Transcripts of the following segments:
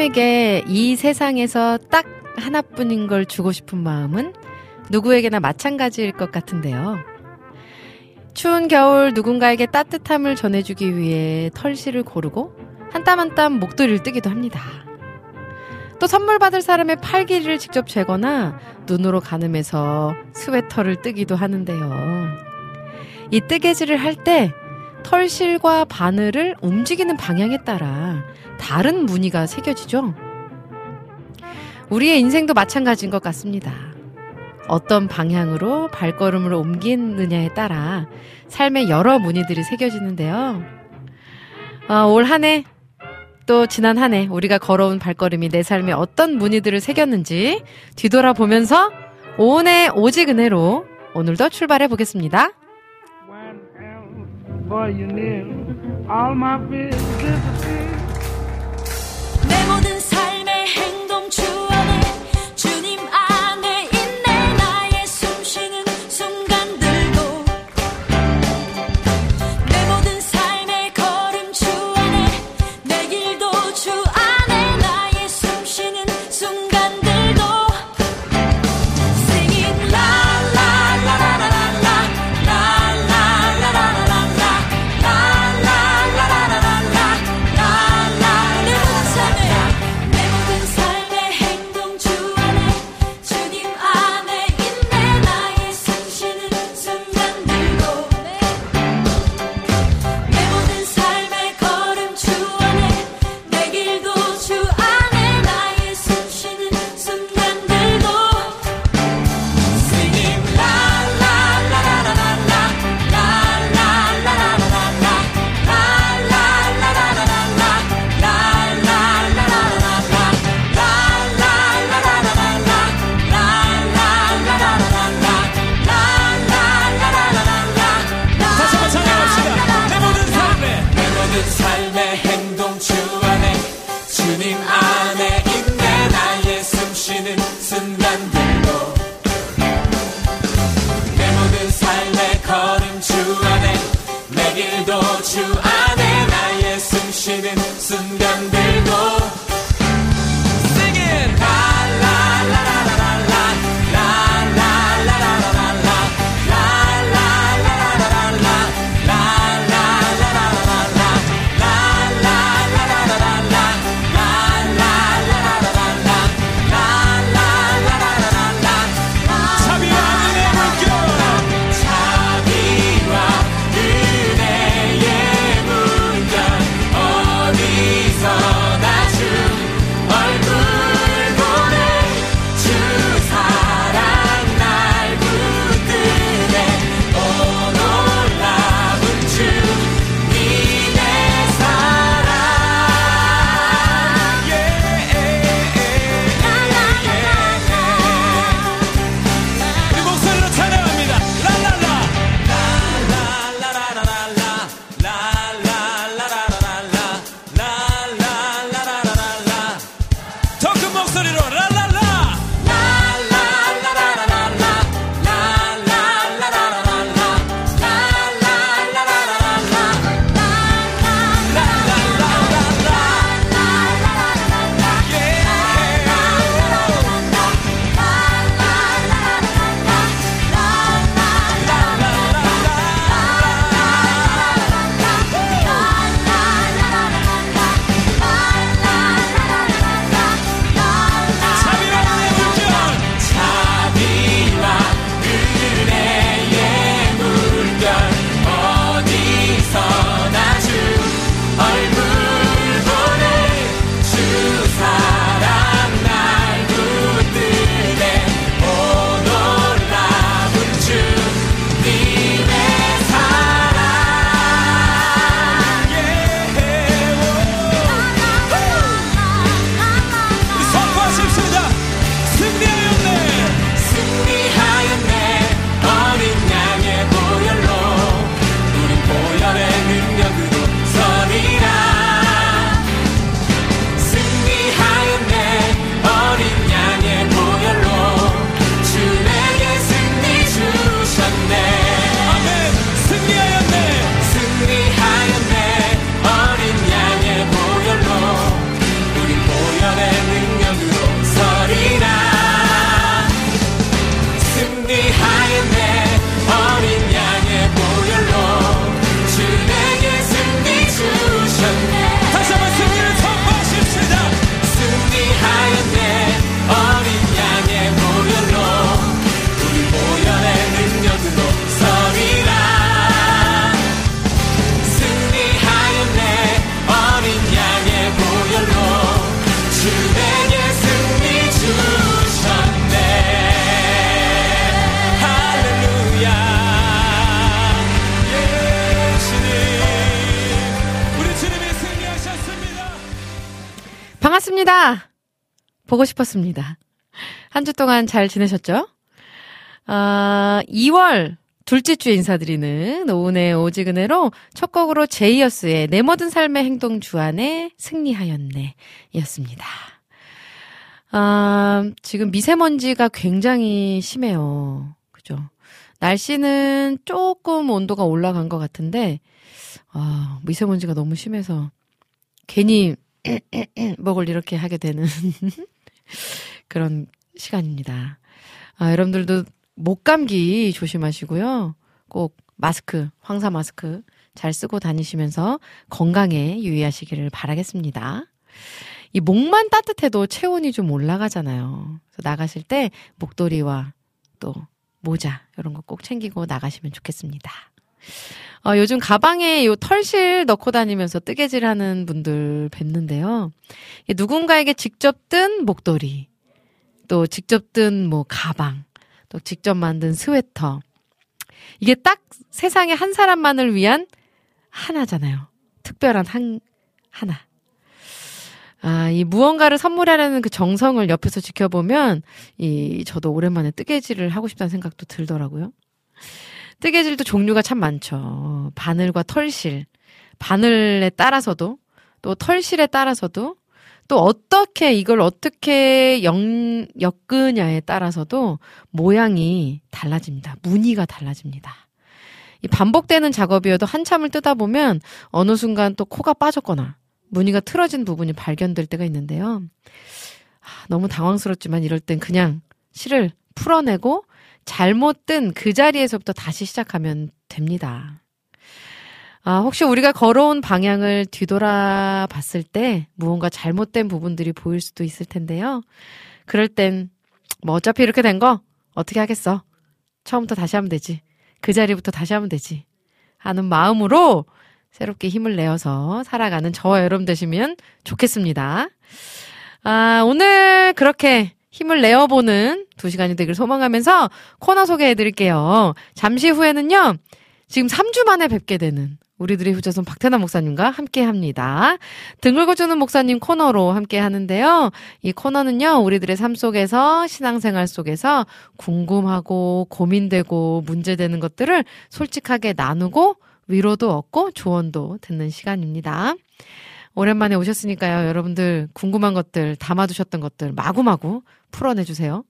사람에게 이 세상에서 딱 하나뿐인 걸 주고 싶은 마음은 누구에게나 마찬가지일 것 같은데요. 추운 겨울 누군가에게 따뜻함을 전해주기 위해 털실을 고르고 한 땀 한 땀 목도리를 뜨기도 합니다. 또 선물 받을 사람의 팔길이를 직접 재거나 눈으로 가늠해서 스웨터를 뜨기도 하는데요. 이 뜨개질을 할 때 털실과 바늘을 움직이는 방향에 따라 다른 무늬가 새겨지죠? 우리의 인생도 마찬가지인 것 같습니다. 어떤 방향으로 발걸음을 옮기느냐에 따라 삶의 여러 무늬들이 새겨지는데요. 아, 올 한 해, 또 지난 한 해 우리가 걸어온 발걸음이 내 삶에 어떤 무늬들을 새겼는지 뒤돌아보면서 오은의 오직 은혜로 오늘도 출발해 보겠습니다. Boy, you knew all my. もです 보고 싶었습니다. 한 주 동안 잘 지내셨죠? 아, 2월 둘째 주에 인사드리는 노은의 오지근해로 첫 곡으로 제이어스의 내 모든 삶의 행동 주안에 승리하였네 였습니다. 아, 지금 미세먼지가 굉장히 심해요. 그죠? 날씨는 조금 온도가 올라간 것 같은데, 아, 미세먼지가 너무 심해서 괜히 목을 이렇게 하게 되는 그런 시간입니다. 아, 여러분들도 목 감기 조심하시고요. 꼭 마스크, 황사 마스크 잘 쓰고 다니시면서 건강에 유의하시기를 바라겠습니다. 이 목만 따뜻해도 체온이 좀 올라가잖아요. 그래서 나가실 때 목도리와 또 모자 이런 거 꼭 챙기고 나가시면 좋겠습니다. 어, 요즘 가방에 요 털실 넣고 다니면서 뜨개질 하는 분들 뵀는데요. 이게 누군가에게 직접 뜬 목도리, 또 직접 뜬 뭐 가방, 또 직접 만든 스웨터. 이게 딱 세상에 한 사람만을 위한 하나잖아요. 특별한 한, 하나. 아, 이 무언가를 선물하려는 그 정성을 옆에서 지켜보면, 이, 저도 오랜만에 뜨개질을 하고 싶다는 생각도 들더라고요. 뜨개질도 종류가 참 많죠. 바늘과 털실. 바늘에 따라서도, 또 털실에 따라서도, 또 어떻게, 이걸 어떻게 엮, 엮으냐에 따라서도 모양이 달라집니다. 무늬가 달라집니다. 이 반복되는 작업이어도 한참을 뜨다 보면 어느 순간 또 코가 빠졌거나 무늬가 틀어진 부분이 발견될 때가 있는데요. 아, 너무 당황스럽지만 이럴 땐 그냥 실을 풀어내고 잘못 뜬그 자리에서부터 다시 시작하면 됩니다. 아, 혹시 우리가 걸어온 방향을 뒤돌아 봤을 때 무언가 잘못된 부분들이 보일 수도 있을 텐데요. 그럴 땐, 뭐 어차피 이렇게 된 거 어떻게 하겠어? 처음부터 다시 하면 되지. 그 자리부터 다시 하면 되지. 하는 마음으로 새롭게 힘을 내어서 살아가는 저와 여러분 되시면 좋겠습니다. 아, 오늘 그렇게 힘을 내어보는 두 시간이 되길 소망하면서 코너 소개해 드릴게요. 잠시 후에는요, 지금 3주 만에 뵙게 되는 우리들의 후자손 박태남 목사님과 함께 합니다. 등 긁어주는 목사님 코너로 함께 하는데요. 이 코너는요, 우리들의 삶 속에서, 신앙생활 속에서 궁금하고 고민되고 문제되는 것들을 솔직하게 나누고 위로도 얻고 조언도 듣는 시간입니다. 오랜만에 오셨으니까요. 여러분들 궁금한 것들, 담아두셨던 것들 마구마구 풀어내주세요.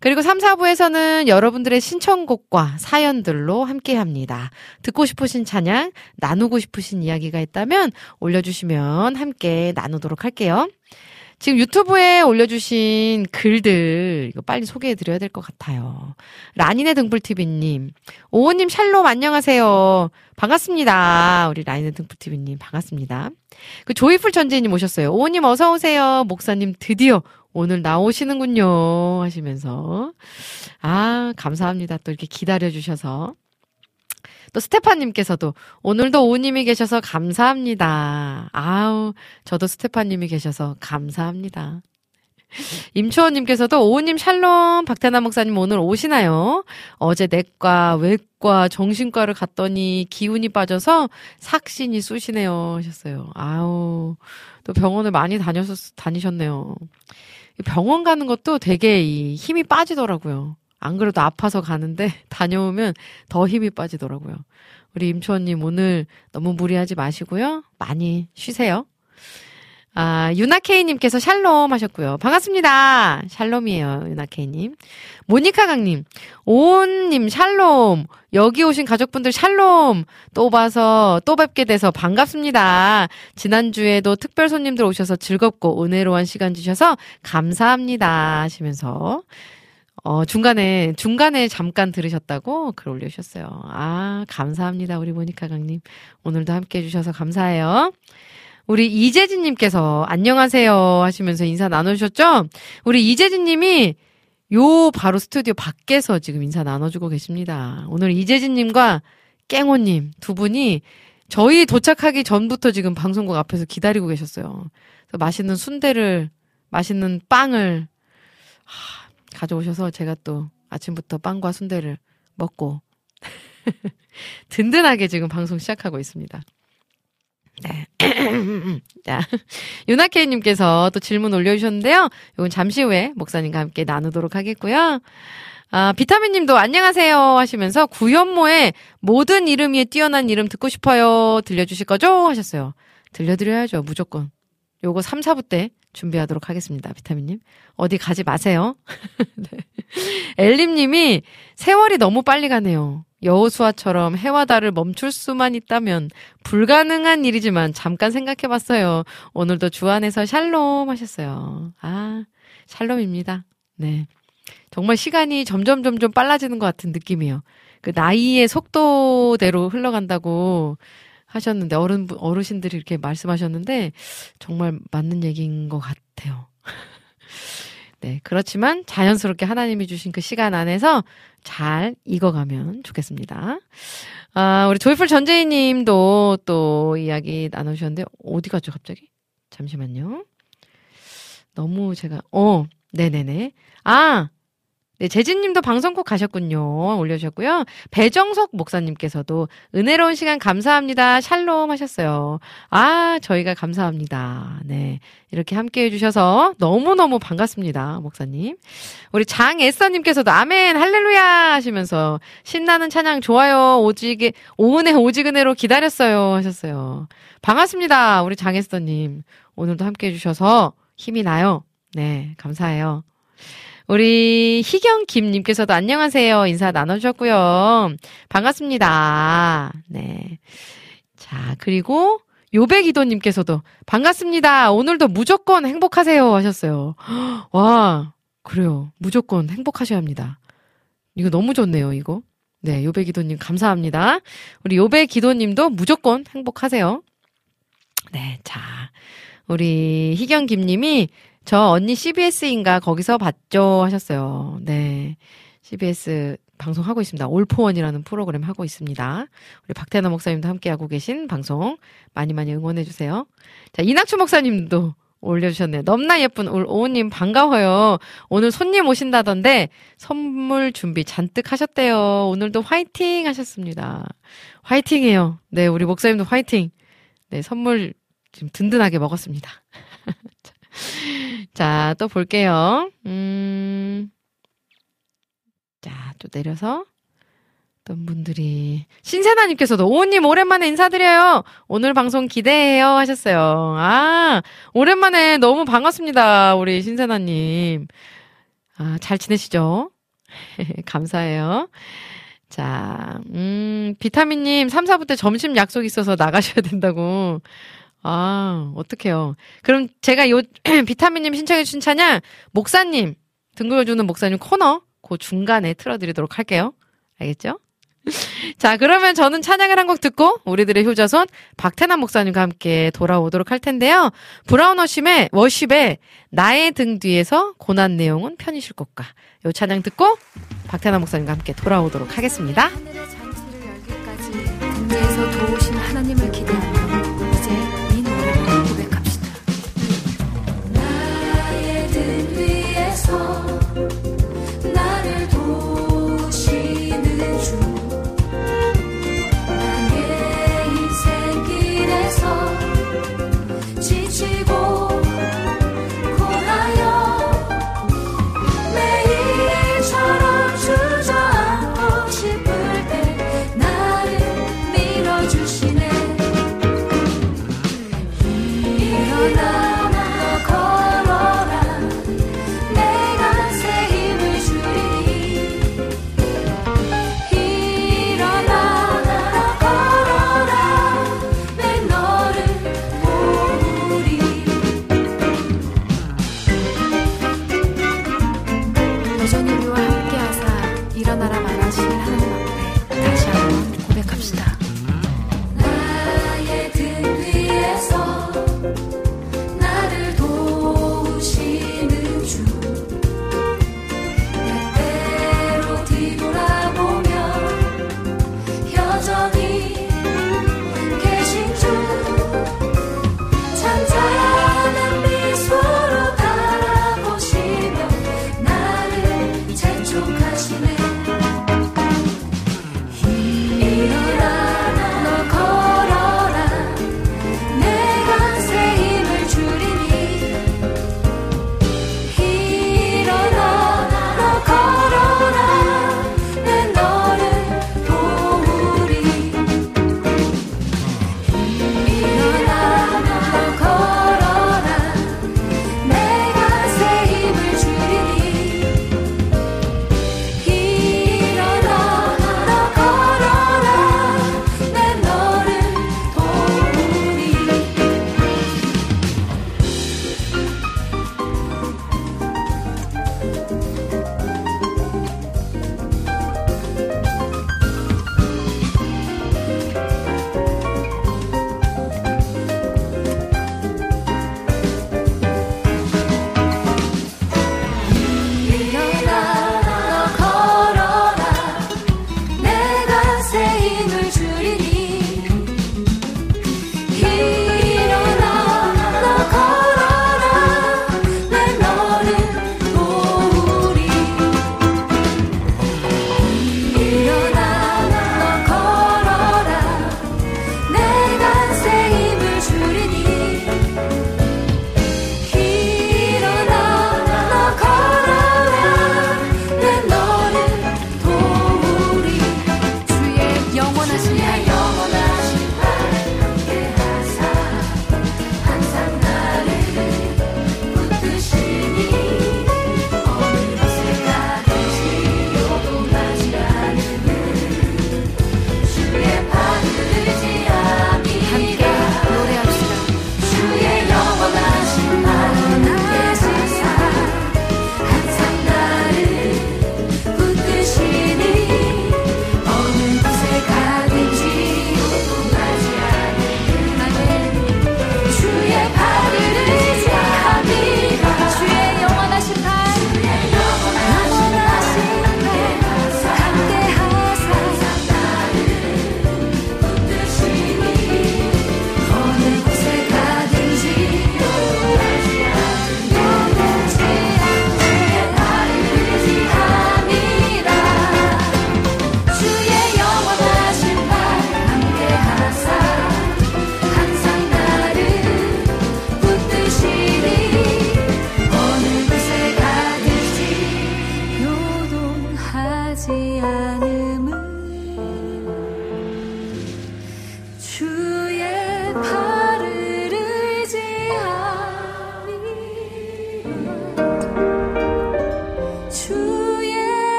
그리고 3, 4부에서는 여러분들의 신청곡과 사연들로 함께 합니다. 듣고 싶으신 찬양, 나누고 싶으신 이야기가 있다면 올려주시면 함께 나누도록 할게요. 지금 유튜브에 올려주신 글들, 이거 빨리 소개해드려야 될 것 같아요. 라니네 등불TV님, 오호님 샬롬 안녕하세요. 반갑습니다. 우리 라니네 등불TV님 반갑습니다. 그 조이풀 전재님 오셨어요. 오호님 어서 오세요. 목사님 드디어 오늘 나오시는군요. 하시면서. 아, 감사합니다. 또 이렇게 기다려주셔서. 또 스테파님께서도 오늘도 오님이 계셔서 감사합니다. 아우, 저도 스테파님이 계셔서 감사합니다. 임초원님께서도 오우님 샬롬 박태남 목사님 오늘 오시나요? 어제 내과, 외과, 정신과를 갔더니 기운이 빠져서 삭신이 쑤시네요 하셨어요. 아우 또 병원을 많이 다녀서 다니셨네요. 병원 가는 것도 되게 이 힘이 빠지더라고요. 안 그래도 아파서 가는데 다녀오면 더 힘이 빠지더라고요. 우리 임초원님 오늘 너무 무리하지 마시고요. 많이 쉬세요. 아, 유나케이님께서 샬롬 하셨고요. 반갑습니다. 샬롬이에요, 유나케이님. 모니카 강님, 오은님 샬롬. 여기 오신 가족분들 샬롬. 또 봐서, 또 뵙게 돼서 반갑습니다. 지난주에도 특별 손님들 오셔서 즐겁고 은혜로운 시간 주셔서 감사합니다. 하시면서, 어, 중간에, 중간에 잠깐 들으셨다고 글 올려주셨어요. 아, 감사합니다. 우리 모니카 강님. 오늘도 함께 해주셔서 감사해요. 우리 이재진님께서 안녕하세요 하시면서 인사 나눠주셨죠? 우리 이재진님이 요 바로 스튜디오 밖에서 지금 인사 나눠주고 계십니다. 오늘 이재진님과 깽호님 두 분이 저희 도착하기 전부터 지금 방송국 앞에서 기다리고 계셨어요. 맛있는 순대를, 맛있는 빵을 하, 가져오셔서 제가 또 아침부터 빵과 순대를 먹고 든든하게 지금 방송 시작하고 있습니다. 네. 자, 유나케이님께서 또 질문 올려주셨는데요. 이건 잠시 후에 목사님과 함께 나누도록 하겠고요. 아, 비타민님도 안녕하세요 하시면서 구현모의 모든 이름 위에 뛰어난 이름 듣고 싶어요. 들려주실 거죠? 하셨어요. 들려드려야죠. 무조건. 요거 3, 4부 때 준비하도록 하겠습니다. 비타민님. 어디 가지 마세요. 네. 엘림님이 세월이 너무 빨리 가네요. 여호수아처럼 해와 달을 멈출 수만 있다면 불가능한 일이지만 잠깐 생각해 봤어요. 오늘도 주 안에서 샬롬 하셨어요. 아, 샬롬입니다. 네. 정말 시간이 점점 점점 빨라지는 것 같은 느낌이에요. 그 나이의 속도대로 흘러간다고 하셨는데 어른 어르신들이 이렇게 말씀하셨는데 정말 맞는 얘기인 것 같아요. 네, 그렇지만 자연스럽게 하나님이 주신 그 시간 안에서 잘 익어가면 좋겠습니다. 아, 우리 조이풀 전재희 님도 또 이야기 나누셨는데, 어디 갔죠, 갑자기? 잠시만요. 너무 제가, 어, 네네네. 아, 네, 재진님도 방송 꼭 가셨군요. 올려주셨고요. 배정석 목사님께서도 은혜로운 시간 감사합니다. 샬롬 하셨어요. 아, 저희가 감사합니다. 네. 이렇게 함께 해주셔서 너무너무 반갑습니다. 목사님. 우리 장애서님께서도 아멘, 할렐루야 하시면서 신나는 찬양 좋아요. 오직, 오은혜 오직 은혜로 기다렸어요. 하셨어요. 반갑습니다. 우리 장애서님. 오늘도 함께 해주셔서 힘이 나요. 네. 감사해요. 우리 희경 김님께서도 안녕하세요. 인사 나눠주셨고요. 반갑습니다. 네. 자, 그리고 요배기도님께서도 반갑습니다. 오늘도 무조건 행복하세요. 하셨어요. 와, 그래요. 무조건 행복하셔야 합니다. 이거 너무 좋네요, 이거. 네, 요배기도님 감사합니다. 우리 요배기도님도 무조건 행복하세요. 네, 자. 우리 희경 김님이 저 언니 CBS인가 거기서 봤죠 하셨어요. 네. CBS 방송하고 있습니다. 올포원이라는 프로그램 하고 있습니다. 우리 박태나 목사님도 함께하고 계신 방송 많이 많이 응원해주세요. 자, 이낙주 목사님도 올려주셨네요. 넘나 예쁜 오우님 반가워요. 오늘 손님 오신다던데 선물 준비 잔뜩 하셨대요. 오늘도 화이팅 하셨습니다. 화이팅해요. 네, 우리 목사님도 화이팅. 네, 선물 지금 든든하게 먹었습니다. 자, 또 볼게요. 음. 자, 또 내려서. 어떤 분들이. 신세나님께서도, 오님 오랜만에 인사드려요. 오늘 방송 기대해요. 하셨어요. 아, 오랜만에 너무 반갑습니다. 우리 신세나님. 아, 잘 지내시죠? 감사해요. 자, 음, 비타민님 3, 4부 때 점심 약속 있어서 나가셔야 된다고. 아, 어떡해요. 그럼 제가 요, 비타민님 신청해주신 찬양, 목사님, 등글어주는 목사님 코너, 그 중간에 틀어드리도록 할게요. 알겠죠? 자, 그러면 저는 찬양을 한 곡 듣고 우리들의 효자손 박태남 목사님과 함께 돌아오도록 할 텐데요. 브라운 워십의 워십의 나의 등 뒤에서 고난 내용은 편이실 것과 요 찬양 듣고 박태남 목사님과 함께 돌아오도록 하겠습니다.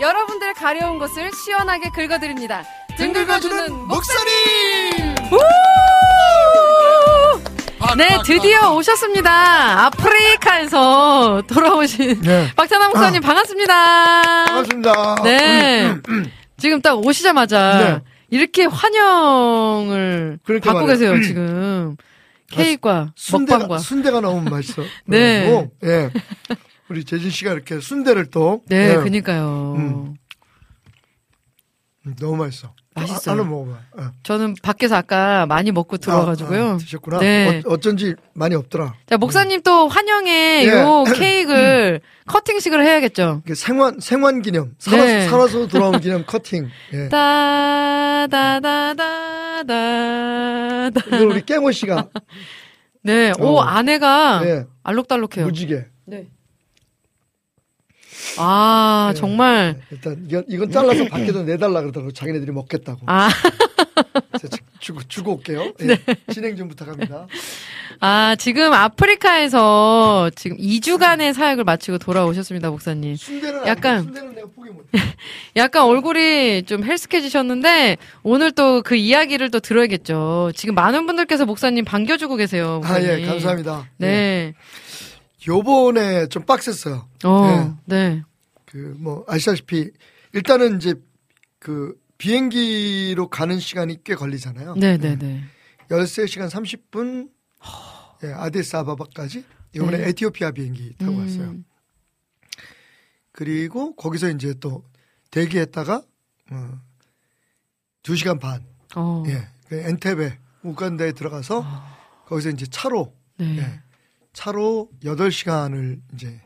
여러분들 가려운 곳을 시원하게 긁어드립니다. 등 긁어주는! 박, 네, 박, 드디어 박, 오셨습니다. 아프리카에서 돌아오신 네. 박찬환 목사님 반갑습니다. 반갑습니다. 네. 지금 딱 오시자마자 네. 이렇게 환영을 받고 말이에요. 계세요, 지금. 케이크와 순대가, 먹방과. 순대가 너무 맛있어. 네. 그래가지고, 예. 우리 재진 씨가 이렇게 순대를 또. 네, 예. 그니까요. 음. 음, 너무 맛있어. 맛있어요. 아, 하나 먹어봐. 예. 저는 밖에서 아까 많이 먹고 들어와가지고요. 아, 아, 드셨구나. 네. 어, 어쩐지 많이 없더라. 자, 목사님 또 환영에 예. 요 케이크를 커팅식을 해야겠죠. 이게 생환, 생환 기념. 살아서, 네. 살아서 돌아온 기념 커팅. 예. 따다다다다다. 이걸 우리 깨모 씨가 네, 오, 어. 안에가 예, 알록달록해요. 무지개. 네. 아, 네. 정말. 일단 이건, 이건 잘라서 밖에도 내달라 그러더라고. 자기네들이 먹겠다고. 아, 주고, 주고 올게요. 예, 네. 진행 좀 부탁합니다. 아, 지금 아프리카에서 지금 2주간의 사역을 마치고 돌아오셨습니다, 목사님. 순대는 약간- 약간 순대는 내가 포기. 약간 얼굴이 좀 헬스케지셨는데 오늘 또 그 이야기를 또 들어야겠죠. 지금 많은 분들께서 목사님 반겨주고 계세요. 아. 예, 감사합니다. 예. 네. 요번에 좀 빡셌어요. 어, 네. 그, 뭐, 아시다시피, 일단은 이제, 그, 비행기로 가는 시간이 꽤 걸리잖아요. 네, 네, 네. 13시간 30분, 예, 아디스아바바까지, 이번에 네. 에티오피아 비행기 타고 음. 왔어요. 그리고 거기서 이제 또 대기했다가, 어, 2시간 반, 어. 예, 그 엔테베, 우간다에 들어가서, 거기서 이제 차로, 네. 예, 차로 8시간을 이제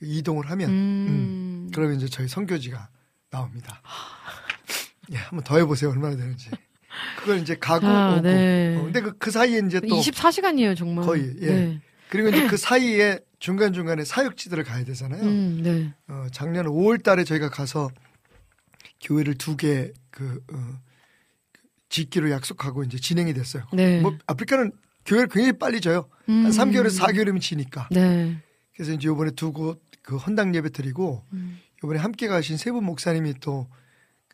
이동을 하면, 음. 그러면 이제 저희 선교지가 나옵니다. 예, 한번 더 해보세요. 얼마나 되는지. 그걸 이제 가고 아, 오고. 네. 어, 근데 그, 그 사이에 이제 또 24시간이에요, 정말. 거의, 예. 네. 그리고 이제 그 사이에 중간 중간에 사역지들을 가야 되잖아요. 음, 네. 어, 작년 5월달에 저희가 가서 교회를 두개그 어, 짓기로 약속하고 이제 진행이 됐어요. 네. 뭐 아프리카는 교회를 굉장히 빨리 져요. 음. 한 3개월에서 4개월이면 지니까. 네. 그래서 이제 이번에 두 곳 그 헌당 예배 드리고 음. 이번에 함께 가신 세 분 목사님이 또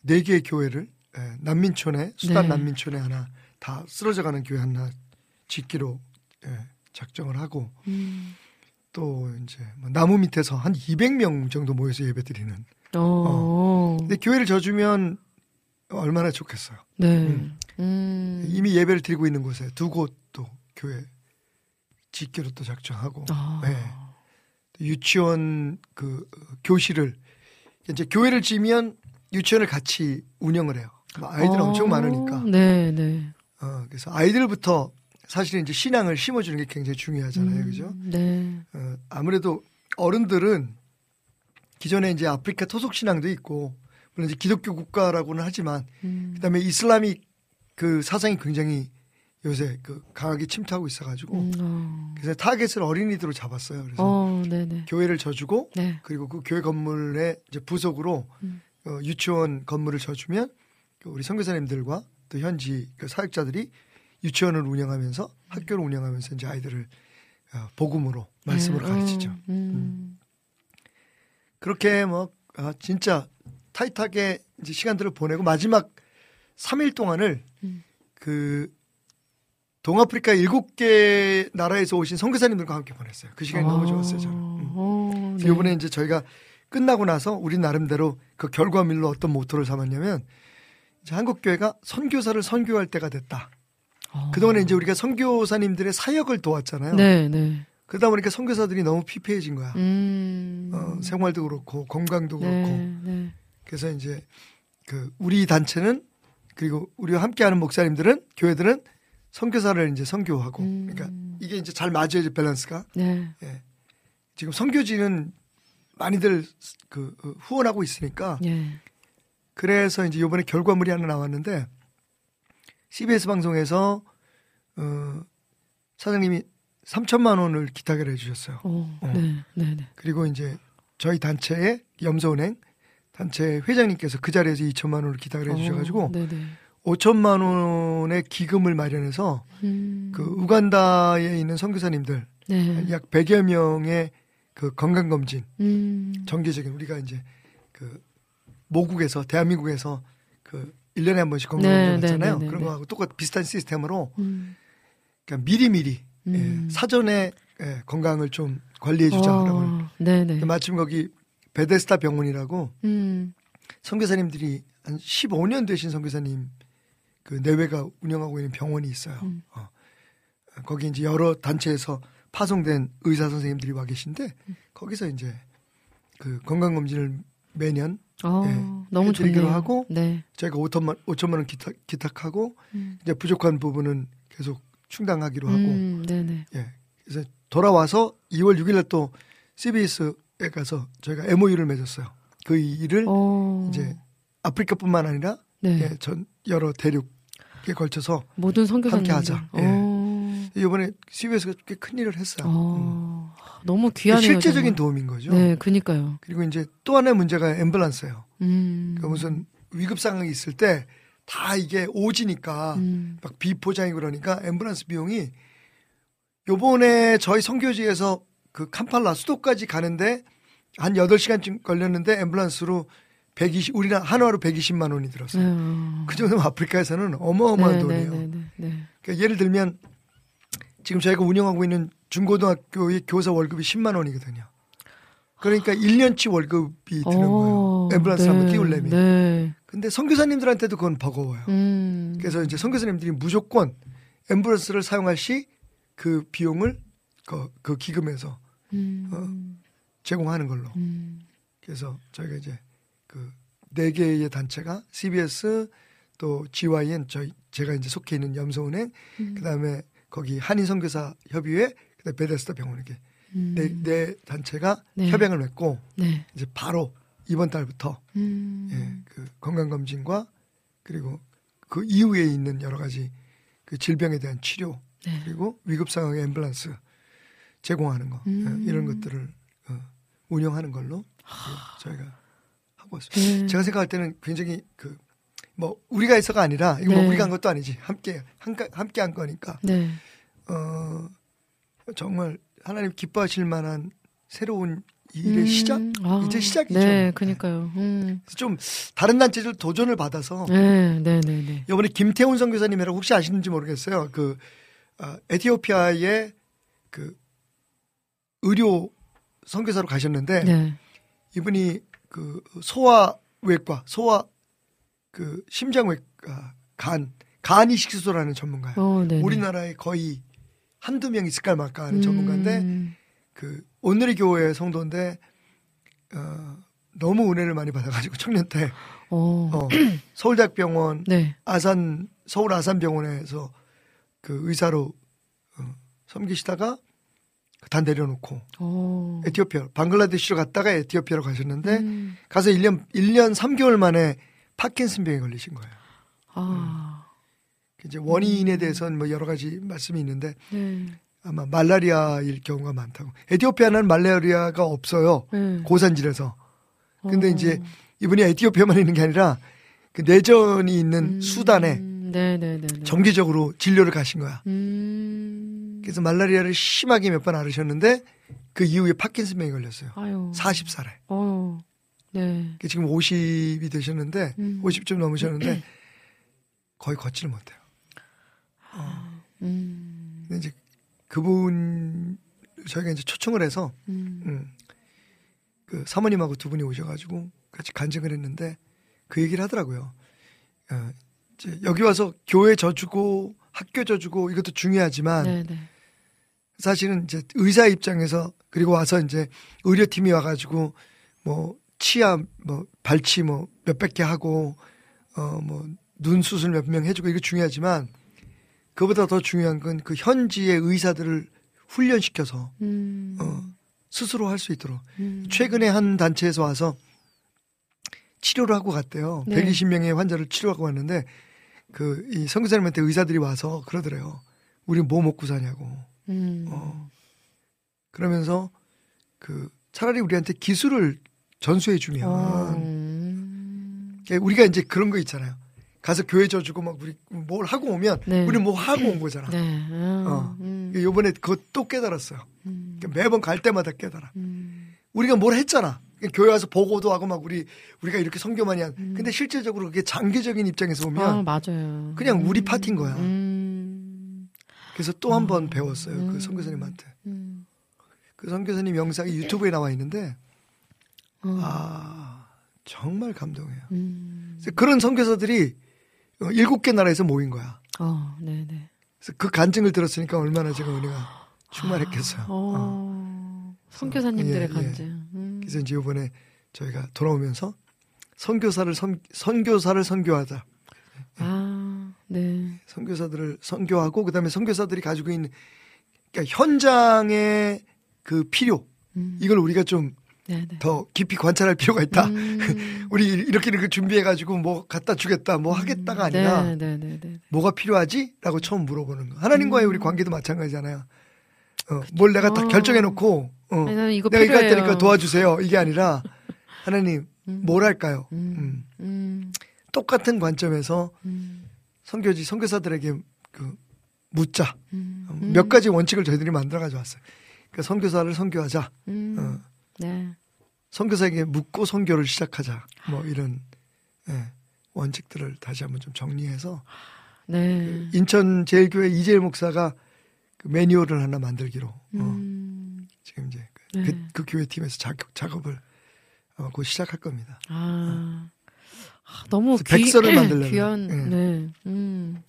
네 개의 교회를 예, 난민촌에 수단 네. 난민촌에 하나 다 쓰러져 가는 교회 하나 짓기로 예, 작정을 하고 음. 또 이제 뭐 나무 밑에서 한 200명 정도 모여서 예배 드리는. 어. 근데 교회를 져주면 얼마나 좋겠어요. 네. 음. 음. 이미 예배를 드리고 있는 곳에 두곳또 교회 짓기로 또 작정하고 아. 예. 또 유치원 그 교실을 이제 교회를 지면 유치원을 같이 운영을 해요. 뭐 아이들 어. 엄청 많으니까. 네, 네. 어, 그래서 아이들부터 사실은 이제 신앙을 심어주는 게 굉장히 중요하잖아요. 음, 그죠? 네. 어, 아무래도 어른들은 기존에 이제 아프리카 토속 신앙도 있고 물론 이제 기독교 국가라고는 하지만 음. 그다음에 이슬람이 그 사상이 굉장히 요새 그 강하게 침투하고 있어가지고 음, 어. 그래서 타겟을 어린이들로 잡았어요. 그래서 어. 교회를 지어주고 네. 그리고 그 교회 건물의 이제 부속으로 음. 어, 유치원 건물을 지어주면 그 우리 선교사님들과 또 현지 그 사역자들이 유치원을 운영하면서 학교를 운영하면서 이제 아이들을 어, 복음으로 말씀으로 네, 가르치죠. 어, 음. 그렇게 뭐 아, 진짜 타이트하게 이제 시간들을 보내고 마지막 3일 동안을 음. 그 동아프리카 일곱 개 나라에서 오신 선교사님들과 함께 보냈어요. 그 시간이 너무 좋았어요, 저는. 음. 어, 네. 이번에 이제 저희가 끝나고 나서 우리 나름대로 그 결과물로 어떤 모토를 삼았냐면 이제 한국 교회가 선교사를 선교할 때가 됐다. 어. 그동안에 이제 우리가 선교사님들의 사역을 도왔잖아요. 네, 네. 그러다 보니까 선교사들이 너무 피폐해진 거야. 음. 어, 생활도 그렇고 건강도 그렇고. 네, 네. 그래서 이제 그 우리 단체는 그리고 우리와 함께하는 목사님들은 교회들은 선교사를 이제 선교하고 음. 그러니까 이게 이제 잘 맞아야지 밸런스가 네. 예. 지금 선교지는 많이들 그 어, 후원하고 있으니까 네. 그래서 이제 이번에 결과물이 하나 나왔는데 CBS 방송에서 어 사장님이 3천만 원을 기탁을 해 주셨어요. 어, 어. 네, 네, 네. 그리고 이제 저희 단체의 염소은행 단체 회장님께서 그 자리에서 2천만 원을 기탁을 해 주셔 가지고 어, 네, 네. 5천만 원의 기금을 마련해서 음. 그 우간다에 있는 선교사님들 네. 약 100여 명의 그 건강 검진 음. 정기적인 우리가 이제 그 모국에서 대한민국에서 그 1년에 한 번씩 건강 네, 검진 네, 하잖아요. 네, 네, 그런 네. 거하고 똑같 비슷한 시스템으로 음. 그러니까 미리미리 음. 예, 사전에 예, 건강을 좀 관리해 주자라고. 어, 네, 네. 마침 거기 베데스타 병원이라고 음. 선교사님들이 한 15년 되신 선교사님 그 내외가 운영하고 있는 병원이 있어요. 음. 어. 거기 이제 여러 단체에서 파송된 의사 선생님들이 와 계신데 거기서 이제 그 건강 검진을 매년 어, 예, 너무 좋네요. 하고 네. 저희가 5천만 5천만 원 기탁, 기탁하고 음. 이제 부족한 부분은 계속 충당하기로 하고 음, 네, 네. 예. 그래서 돌아와서 2월 6일 날 또 CBS에 가서 저희가 MOU를 맺었어요. 그 일을 어. 이제 아프리카뿐만 아니라 네. 예, 전 여러 대륙에 걸쳐서 모든 선교사님들. 함께 하자. 예. 어. 이번에 CBS가 꽤 큰 일을 했어요. 음. 어. 너무 귀하네요. 실제적인 정말. 도움인 거죠. 네, 그니까요. 그리고 이제 또 하나의 문제가 앰뷸런스예요. 음. 그러니까 무슨 위급 상황이 있을 때 다 이게 오지니까 음. 막 비포장이 그러니까 앰뷸런스 비용이 요번에 저희 선교지에서 그 캄팔라 수도까지 가는데 한 8시간쯤 걸렸는데 앰뷸런스로 120 우리나 한화로 120만 원이 들었어요. 네. 그 정도면 아프리카에서는 어마어마한 네, 돈이에요. 네, 네, 네, 네. 그러니까 예를 들면 지금 저희가 운영하고 있는 중고등학교의 교사 월급이 10만 원이거든요. 그러니까 1년치 월급이 드는 어, 거예요. 앰뷸런스 한번 띄우려면. 네. 근데 선교사님들한테도 그건 버거워요. 음. 그래서 이제 선교사님들이 무조건 앰뷸런스를 사용할 시 그 비용을 그, 그 기금에서 음. 어. 제공하는 걸로. 음. 그래서 저희가 이제 그 네 개의 단체가 CBS 또 GYN 저희 제가 이제 속해 있는 염소은행 음. 그다음에 거기 한인 선교사 협의회 그다음에 베데스타 병원 이렇게 음. 네, 네 단체가 네. 협약을 맺고 네. 이제 바로 이번 달부터 음. 예, 그 건강 검진과 그리고 그 이후에 있는 여러 가지 그 질병에 대한 치료 네. 그리고 위급 상황의 앰뷸런스 제공하는 거 음. 예, 이런 것들을 어, 운영하는 걸로 예, 저희가 하고 있습니다. 네. 제가 생각할 때는 굉장히 그 뭐 우리가 해서가 아니라 이거 네. 뭐 우리가 한 것도 아니지 함께 함께 함께 한 거니까 네. 어 정말 하나님 기뻐하실 만한 새로운 일의 음. 시작 아, 이제 시작이죠. 네, 그니까요. 음. 좀 다른 단체들 도전을 받아서 네, 네, 네, 네. 이번에 김태훈 선교사님이라고 혹시 아시는지 모르겠어요. 그 아, 에티오피아의 그 의료 선교사로 가셨는데 네. 이분이 그 소아외과, 소아 그 심장외과, 간, 간 이 식 수술하는 전문가예요. 어, 네. 우리나라에 거의 한두 명 있을까 말까 하는 전문가인데 음. 그 오늘의 교회 성도인데 어, 너무 은혜를 많이 받아가지고 청년 때 어. 어, 서울대학병원 네. 아산 서울 아산병원에서 그 의사로 어, 섬기시다가 다 내려놓고 어. 에티오피아 방글라데시로 갔다가 에티오피아로 가셨는데 음. 가서 1년 1년 3개월 만에 파킨슨병에 걸리신 거예요. 아. 이제 원인에 대해서는 뭐 여러 가지 말씀이 있는데 네. 아마 말라리아일 경우가 많다고. 에티오피아는 말라리아가 없어요. 네. 고산지라서. 근데 어. 이제 이분이 에티오피아만 있는 게 아니라 그 내전이 있는 음. 수단에 네, 네, 네. 네. 정기적으로 진료를 가신 거야. 음. 그래서 말라리아를 심하게 몇 번 앓으셨는데 그 이후에 파킨슨병에 걸렸어요. 아유. 40살에. 어유. 네. 지금 50이 되셨는데 음. 50좀 넘으셨는데 거의 걷지를 못해요. 음. 근데 이제 그분 저희가 이제 초청을 해서 음. 음, 그 사모님하고 두 분이 오셔가지고 같이 간증을 했는데 그 얘기를 하더라고요. 어, 이제 여기 와서 교회 져주고 학교 져주고 이것도 중요하지만 네, 네. 사실은 이제 의사 입장에서 그리고 와서 이제 의료팀이 와가지고 뭐 치아 뭐 발치 뭐 몇백 개 하고 어 뭐 눈 수술 몇 명 해주고 이거 중요하지만 그보다 더 중요한 건 그 현지의 의사들을 훈련시켜서 음. 어 스스로 할 수 있도록 음. 최근에 한 단체에서 와서 치료를 하고 갔대요. 네. 120명의 환자를 치료하고 왔는데 그 이 선교사님한테 의사들이 와서 그러더래요. 우리 뭐 먹고 사냐고. 음. 어. 그러면서 그 차라리 우리한테 기술을 전수해 주면 어. 음. 우리가 이제 그런 거 있잖아요. 가서 교회 져주고 막 우리 뭘 하고 오면 네. 우리 뭐 하고 온 거잖아. 네. 음. 어. 음. 요번에 그거 또 깨달았어요. 음. 그러니까 매번 갈 때마다 깨달아. 음. 우리가 뭘 했잖아. 교회 와서 보고도 하고 막 우리 우리가 이렇게 선교 많이 한. 음. 근데 실제적으로 그게 장기적인 입장에서 아, 보면 맞아요. 그냥 우리 음. 파티인 거야. 음. 그래서 또 한번 음. 배웠어요. 음. 그 선교사님한테. 음. 그 선교사님 영상이 유튜브에 나와 있는데 어. 아 정말 감동해요. 음. 그런 선교사들이 어, 일곱 개 나라에서 모인 거야. 어, 네, 네. 그래서 그 간증을 들었으니까 얼마나 제가 은혜가 충만했겠어요. 어. 어. 선교사님들의 예, 예. 간증. 음. 그래서 이제 이번에 저희가 돌아오면서 선교사를 선, 선교사를 선교하자. 아, 네. 선교사들을 선교하고 그다음에 선교사들이 가지고 있는 그러니까 현장의 그 필요 음. 이걸 우리가 좀 네, 네. 더 깊이 관찰할 필요가 있다. 음. 우리 이렇게 이렇게 준비해 가지고 뭐 갖다 주겠다, 뭐 하겠다가 아니라 네, 네. 뭐가 필요하지?라고 처음 물어보는 거. 하나님과의 우리 관계도 마찬가지잖아요. 어, 뭘 내가 딱 어. 결정해 놓고 어, 아니, 이거 내가 이거 할 필요해요. 테니까 도와주세요. 이게 아니라 하나님 음. 뭘 할까요? 음. 음. 음. 똑같은 관점에서 음. 선교지 선교사들에게 그 묻자. 음. 어, 몇 가지 원칙을 저희들이 만들어 가지고 왔어요. 그러니까 선교사를 선교하자. 음. 어, 네. 선교사에게 묻고 선교를 시작하자. 뭐 이런 예, 원칙들을 다시 한번 좀 정리해서 네. 인천 제일교회 이재일 목사가 그 매뉴얼을 하나 만들기로 어, 음. 지금 이제 그, 네. 그, 그 교회 팀에서 작업, 작업을 어, 곧 시작할 겁니다. 아. 아, 너무 그래서 백서를 만들려면, 귀한. 예. 네. 음.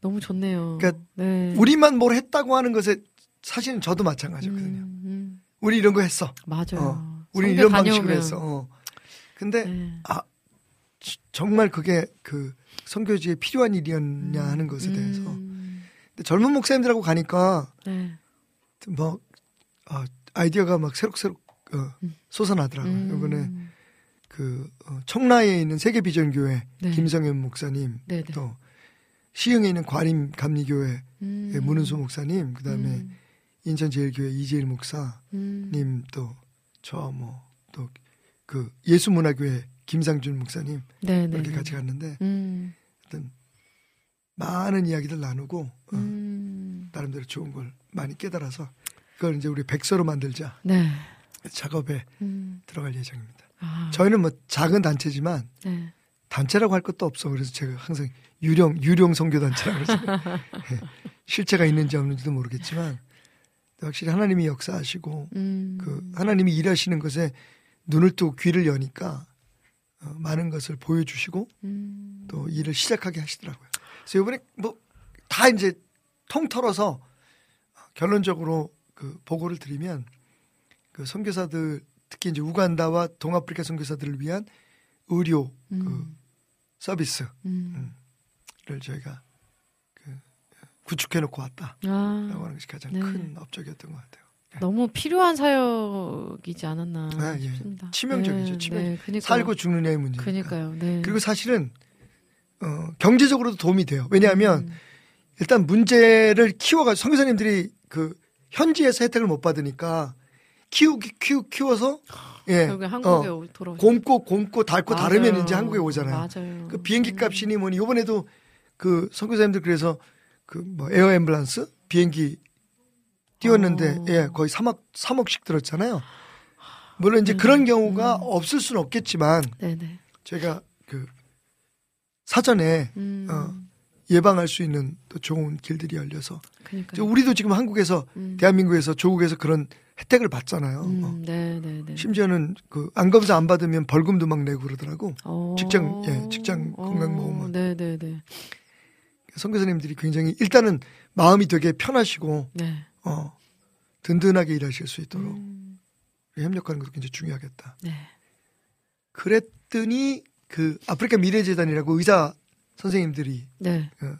너무 좋네요. 그러니까 네. 우리만 뭘 했다고 하는 것에 사실은 저도 마찬가지거든요. 음, 음. 우리 이런 거 했어. 맞아요. 어, 우리 이런 방식으로. 했어. 어. 근데 네. 지- 정말 그게 그 선교지에 필요한 일이었냐 하는 것에 대해서 음. 근데 젊은 목사님들하고 가니까 네. 뭐 아, 아이디어가 막 새록새록 어, 솟아나더라고요. 음. 이번에 그 어, 청라에 있는 세계 비전 교회 네. 김성현 목사님 네, 네. 또 시흥에 있는 과림 감리교회 음. 의 문은수 목사님 그다음에 음. 인천제일교회 이재일 목사님 음. 또저 뭐 또 그 예수문화교회 김상준 목사님 네, 네. 이렇게 네. 같이 갔는데 음. 어떤 많은 이야기들 나누고 어, 음. 나름대로 좋은 걸 많이 깨달아서 그걸 이제 우리 백서로 만들자 네. 작업에 음. 들어갈 예정입니다. 아. 저희는 뭐 작은 단체지만 네. 단체라고 할 것도 없어. 그래서 제가 항상 유령 유령 선교 단체라고 그래서 예, 실체가 있는지 없는지도 모르겠지만 확실히 하나님이 역사하시고 음. 그 하나님이 일하시는 것에 눈을 뜨고 귀를 여니까 어, 많은 것을 보여주시고 음. 또 일을 시작하게 하시더라고요. 그래서 이번에 뭐 다 이제 통털어서 결론적으로 그 보고를 드리면 그 선교사들 특히 이제 우간다와 동아프리카 선교사들을 위한 의료 그 음. 서비스를 음. 저희가 그 구축해 놓고 왔다라고 아. 하는 것이 가장 네. 큰 업적이었던 것 같아요. 너무 필요한 사역이지 않았나 아, 예. 싶습니다. 치명적이죠, 네, 치명적. 네, 그러니까요. 살고 죽느냐의 문제니까. 그러니까요. 네. 그리고 사실은 어, 경제적으로도 도움이 돼요. 왜냐하면 음. 일단 문제를 키워가지고 선교사님들이 그 현지에서 혜택을 못 받으니까 키우기 키우 키워서 예 결국에 한국에 어, 오- 돌아오죠. 곰고 곰고 닳고 맞아요. 다르면 이제 한국에 오잖아요. 맞아요. 그 비행기 값이니 뭐니 이번에도 그 선교사님들 그래서 그 뭐 에어 앰뷸런스 비행기 띄웠는데 어. 예 거의 3억 3억씩 들었잖아요. 물론 이제 음, 그런 경우가 음. 없을 수는 없겠지만 네네. 제가 그 사전에 음. 어, 예방할 수 있는 또 좋은 길들이 열려서 그러니까. 이제 우리도 지금 한국에서 음. 대한민국에서 조국에서 그런 혜택을 받잖아요. 어. 음, 네네 네. 심지어는 그 안 검사 안 받으면 벌금도 막 내고 그러더라고. 어. 직장, 예, 직장 건강 보험은. 어, 네네 네. 선 교사님들이 굉장히 일단은 마음이 되게 편하시고 네. 어 든든하게 일하실 수 있도록 음, 협력하는 것도 굉장히 중요하겠다. 네. 그랬더니 그 아프리카 미래재단이라고 의사 선생님들이 네. 어,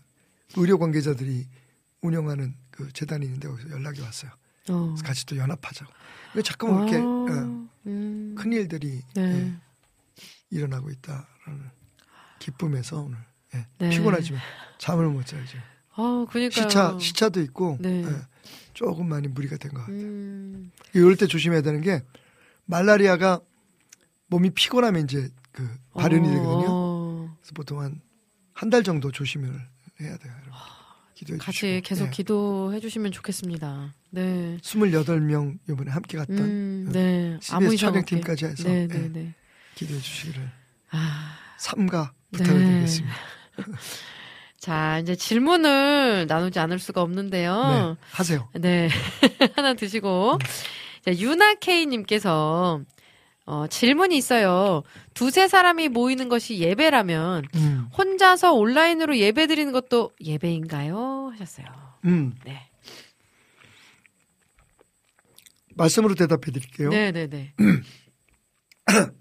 의료 관계자들이 운영하는 그 재단이 있는데 거기서 연락이 왔어요. 어. 같이 또 연합하자고. 근데 자꾸만 이렇게 아, 어, 음. 큰 일들이 네. 예, 일어나고 있다라는 기쁨에서 오늘 예, 네. 피곤하지만 잠을 못 자요 지금. 아, 그러니까 시차 시차도 있고 네. 예, 조금 많이 무리가 된 것 같아요. 음, 이럴 때 조심해야 되는 게 말라리아가 몸이 피곤하면 이제 그 발현이 어, 되거든요. 어. 그래서 보통 한 한 달 정도 조심을 해야 돼요. 여러분. 기도해 같이 주시고. 계속 예. 기도해 주시면 좋겠습니다. 네. 28명 이번에 함께 갔던 음, 어, 네. 아무. 촬영팀까지 해서 네, 예, 네, 네. 기도해 주시기를 아, 삼가 네. 부탁을 드리겠습니다. 자, 이제 질문을 나누지 않을 수가 없는데요. 네, 하세요. 네. 하나 드시고. 자, 유나 K님께서, 어, 질문이 있어요. 두세 사람이 모이는 것이 예배라면, 음, 혼자서 온라인으로 예배 드리는 것도 예배인가요? 하셨어요. 음, 네. 말씀으로 대답해 드릴게요. 네 네 네.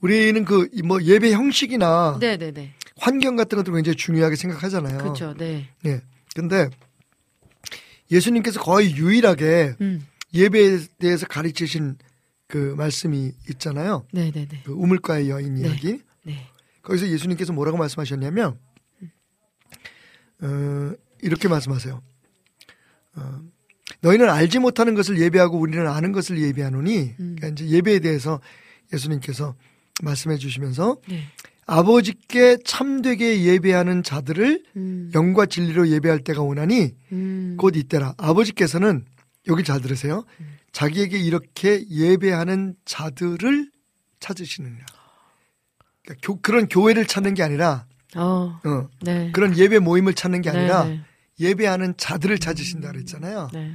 우리는 그 뭐 예배 형식이나 네네네. 환경 같은 것들 굉장히 중요하게 생각하잖아요. 그렇죠. 네. 예. 근데 예수님께서 거의 유일하게 음. 예배에 대해서 가르치신 그 말씀이 있잖아요. 네네네. 그 우물가의 여인 네. 이야기. 네. 거기서 예수님께서 뭐라고 말씀하셨냐면, 어, 이렇게 말씀하세요. 어, 너희는 알지 못하는 것을 예배하고 우리는 아는 것을 예배하노니, 음. 그러니까 이제 예배에 대해서 예수님께서 말씀해 주시면서 네. 아버지께 참되게 예배하는 자들을 음. 영과 진리로 예배할 때가 오나니 음. 곧 이때라. 아버지께서는 여기 잘 들으세요. 자기에게 이렇게 예배하는 자들을 찾으시느니라. 그러니까 교- 그런 교회를 찾는 게 아니라 어. 어, 네. 그런 예배 모임을 찾는 게 아니라 네네. 예배하는 자들을 찾으신다 그랬잖아요. 네.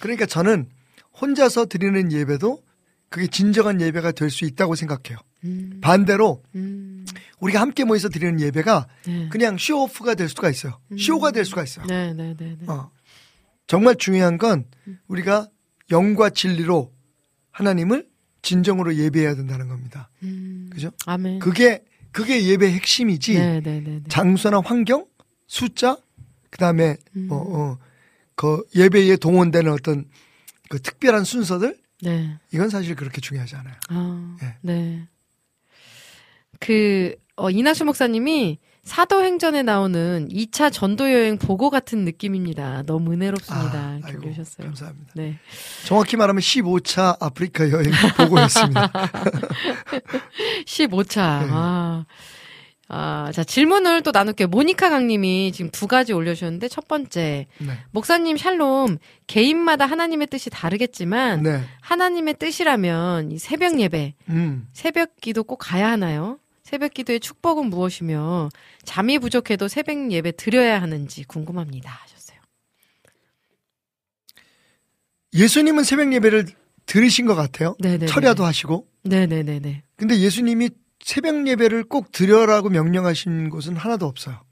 그러니까 저는 혼자서 드리는 예배도 그게 진정한 예배가 될 수 있다고 생각해요. 음. 반대로 음. 우리가 함께 모여서 드리는 예배가 네. 그냥 쇼오프가 될 수가 있어요. 쇼가 될 수가 있어요. 네 네 네 네. 어. 정말 중요한 건 우리가 영과 진리로 하나님을 진정으로 예배해야 된다는 겁니다. 음. 그죠? 아멘. 그게 그게 예배 핵심이지. 네네네네. 장소나 환경, 숫자, 그다음에 음. 어, 어, 그 예배에 동원되는 어떤 그 특별한 순서들 네. 이건 사실 그렇게 중요하지 않아요. 아, 예. 네. 그, 어, 이낙수 목사님이 사도행전에 나오는 2차 전도 여행 보고 같은 느낌입니다. 너무 은혜롭습니다. 아, 올리셨어요. 감사합니다. 네. 정확히 말하면 15차 아프리카 여행 보고했습니다. 15차. 네. 아. 아, 자, 질문을 또 나눌게요. 모니카 강님이 지금 두 가지 올려주셨는데, 첫 번째. 네. 목사님 샬롬, 개인마다 하나님의 뜻이 다르겠지만, 네. 하나님의 뜻이라면 이 새벽 예배, 음. 새벽 기도 꼭 가야 하나요? 새벽 기도의 축복은 무엇이며 잠이 부족해도 새벽 예배 드려야 하는지 궁금합니다 하셨어요. 예수님은 새벽 예배를 들으신 것 같아요. 네네. 철야도 하시고. 네네네네. 근데 예수님이 새벽 예배를 꼭 드려라고 명령하신 곳은 하나도 없어요.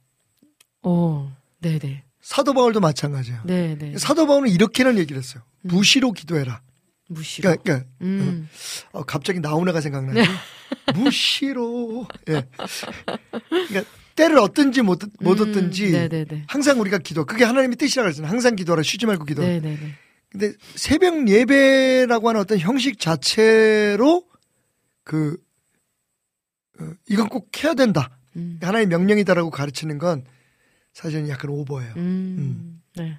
오, 네네. 사도 바울도 마찬가지예요. 네네. 사도 바울은 이렇게는 얘기를 했어요. 음. 무시로 기도해라. 무시로. 그러니까, 그러니까 음. 어, 갑자기 나오나가 생각나요. 무시로. 예. 그러니까 때를 얻든지 못, 못 음, 얻든지 네네네. 항상 우리가 기도. 그게 하나님의 뜻이라고 그랬잖아요. 항상 기도하라. 쉬지 말고 기도. 네네네. 근데 새벽 예배라고 하는 어떤 형식 자체로 그 어, 이건 꼭 해야 된다. 음. 하나의 명령이다라고 가르치는 건 사실은 약간 오버예요. 음. 네.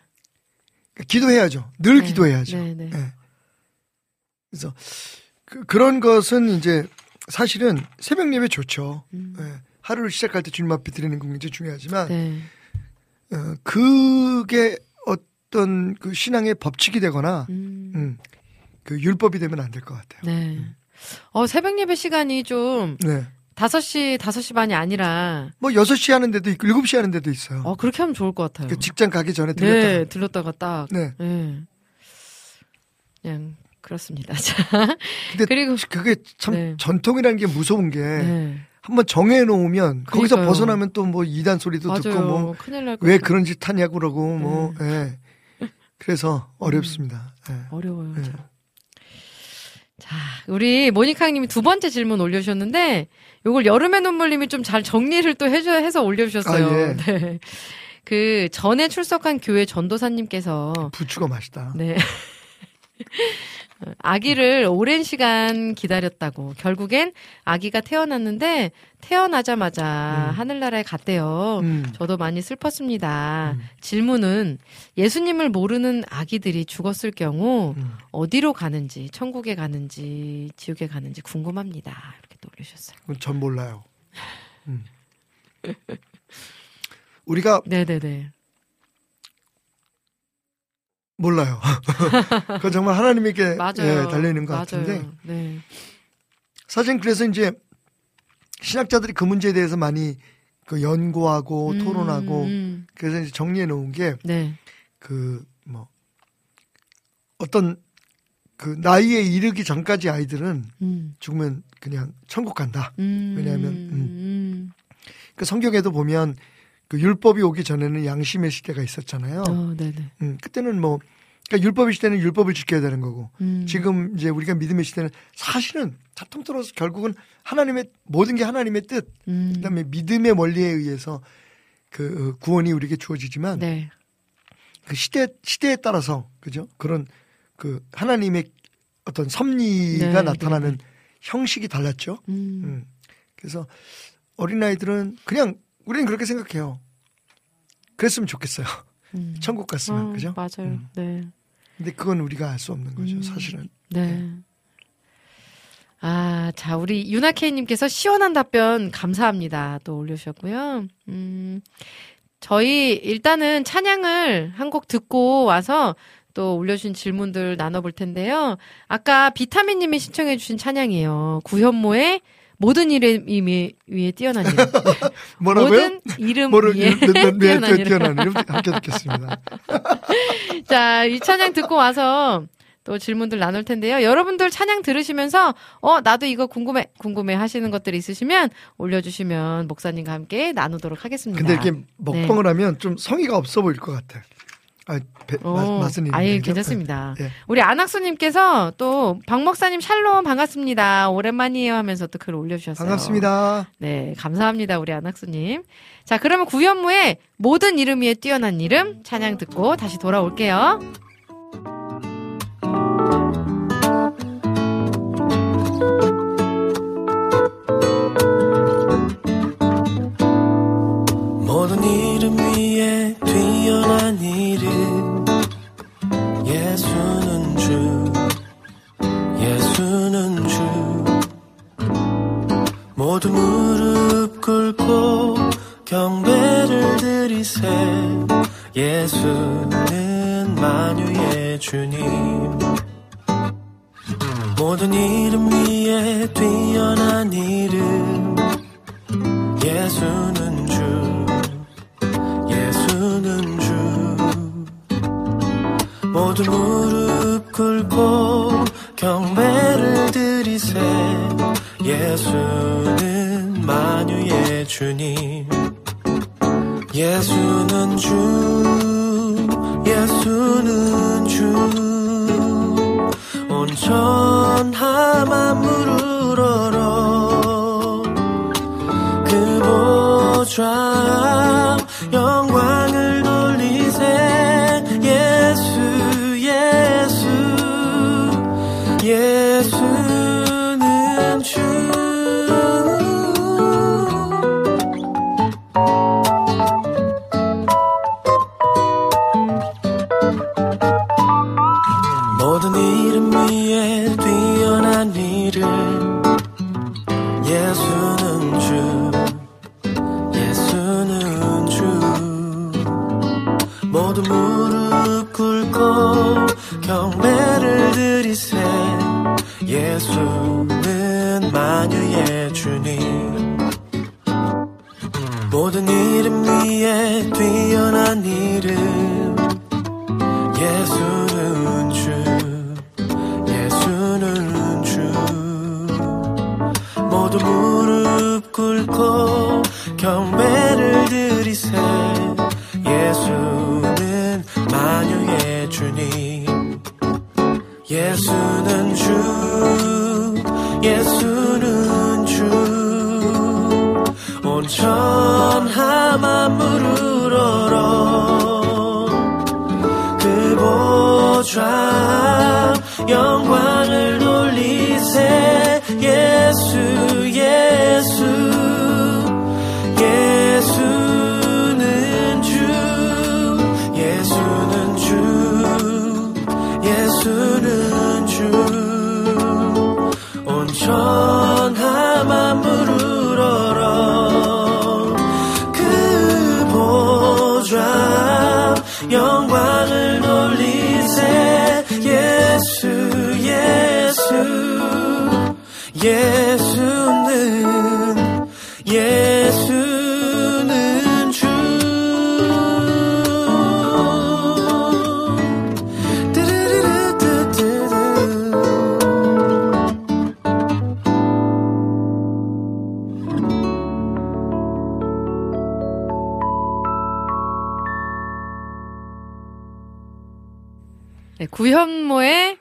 그러니까 기도해야죠. 늘 네, 기도해야죠. 네, 네. 예. 그래서 그, 런 것은 이제 사실은 새벽 예배 좋죠. 음. 예. 하루를 시작할 때 주님 앞에 드리는 건 굉장히 중요하지만 네. 어, 그게 어떤 그 신앙의 법칙이 되거나 음. 음, 그 율법이 되면 안 될 것 같아요. 네. 어, 새벽 예배 시간이 좀 네. 5시, 5시 반이 아니라 뭐 6시 하는 데도 있고 7시 하는 데도 있어요. 어, 그렇게 하면 좋을 것 같아요. 그 직장 가기 전에 들렸다. 네, 들렀다가 딱. 네. 네. 그냥 그렇습니다. 자. 근데 그리고 그게 참 네. 전통이라는 게 무서운 게 네. 한번 정해 놓으면 거기서. 벗어나면 또 뭐 이단 소리도 맞아요. 듣고 뭐 큰일 날왜것 같아요. 그런 짓 하냐고 그러고 뭐 네. 예. 그래서 어렵습니다. 예. 어려워요. 네. 참. 자, 우리 모니카 님이 두 번째 질문 올려주셨는데, 요걸 여름의 눈물님이 좀 잘 정리를 또 해줘, 해서 올려주셨어요. 아, 예. 네. 그, 전에 출석한 교회 전도사님께서, 부추가 맛있다. 네. 아기를 오랜 시간 기다렸다고. 결국엔 아기가 태어났는데, 태어나자마자 하늘나라에 갔대요. 음. 저도 많이 슬펐습니다. 질문은 예수님을 모르는 아기들이 죽었을 경우 음. 어디로 가는지, 천국에 가는지, 지옥에 가는지 궁금합니다. 이렇게 또 올려주셨어요. 그건 전 몰라요. 음. 우리가 네네네. 몰라요. 그건 정말 하나님에게 맞아요. 예, 달려 있는 것 맞아요. 같은데 네. 사실 그래서 이제 신학자들이 그 문제에 대해서 많이 그 연구하고 음, 토론하고 음. 그래서 이제 정리해 놓은 게 네. 그뭐 어떤 그 나이에 이르기 전까지 아이들은 음. 죽으면 그냥 천국 간다. 음. 왜냐하면, 음. 그 성경에도 보면 그 율법이 오기 전에는 양심의 시대가 있었잖아요. 어, 네네. 음, 그때는 뭐 그러니까 율법의 시대는 율법을 지켜야 되는 거고 음. 지금 이제 우리가 믿음의 시대는 사실은 다 통틀어서 결국은 하나님의 모든 게 하나님의 뜻 음. 그다음에 믿음의 원리에 의해서 그 어, 구원이 우리에게 주어지지만 네. 그 시대 시대에 따라서 그죠 그런 그 하나님의 어떤 섭리가 네, 나타나는 형식이 달랐죠. 음. 음. 그래서 어린 아이들은 그냥 우리는 그렇게 생각해요. 그랬으면 좋겠어요. 음. 천국 갔으면 어, 그죠? 맞아요. 음. 네. 근데 그건 우리가 알 수 없는 거죠. 음. 사실은. 네. 아, 자, 우리 유나케이님께서 시원한 답변 감사합니다. 또 올려주셨고요. 음, 저희 일단은 찬양을 한 곡 듣고 와서 또 올려주신 질문들 나눠볼 텐데요. 아까 비타민님이 신청해주신 찬양이에요. 구현모의 모든 이름 위- 위에 뛰어난 이름. 네. 뭐라고요? 모든 이름 위에 뛰어난 이름. 이름 함께 듣겠습니다. 자, 이 찬양 듣고 와서 또 질문들 나눌 텐데요. 여러분들 찬양 들으시면서 어 나도 이거 궁금해 궁금해 하시는 것들이 있으시면 올려주시면 목사님과 함께 나누도록 하겠습니다. 근데 이렇게 먹방을 네. 하면 좀 성의가 없어 보일 것 같아. 아, 배, 어, 마- 있는데. 아예? 괜찮습니다. 예. 우리 안학수님께서 또 박 목사님 샬롬 반갑습니다. 오랜만이에요 하면서 또 글 올려주셨어요. 반갑습니다. 네, 감사합니다. 우리 안학수님. 자, 그러면 구현무의 모든 이름 위에 뛰어난 이름 찬양 듣고 다시 돌아올게요. 모두 무릎 꿇고 경배를 드리세. 예수는 만유의 주님. 모든 이름 위에 뛰어난 이름. 예수는 주. 예수는 주. 모두 무릎 꿇고 경배를 드리세 예수는 만유의 주님. 예수는 주 예수는 주 온 천하 만 물으러러 그 보좌 영광을 돌리세 예수 예수. 예수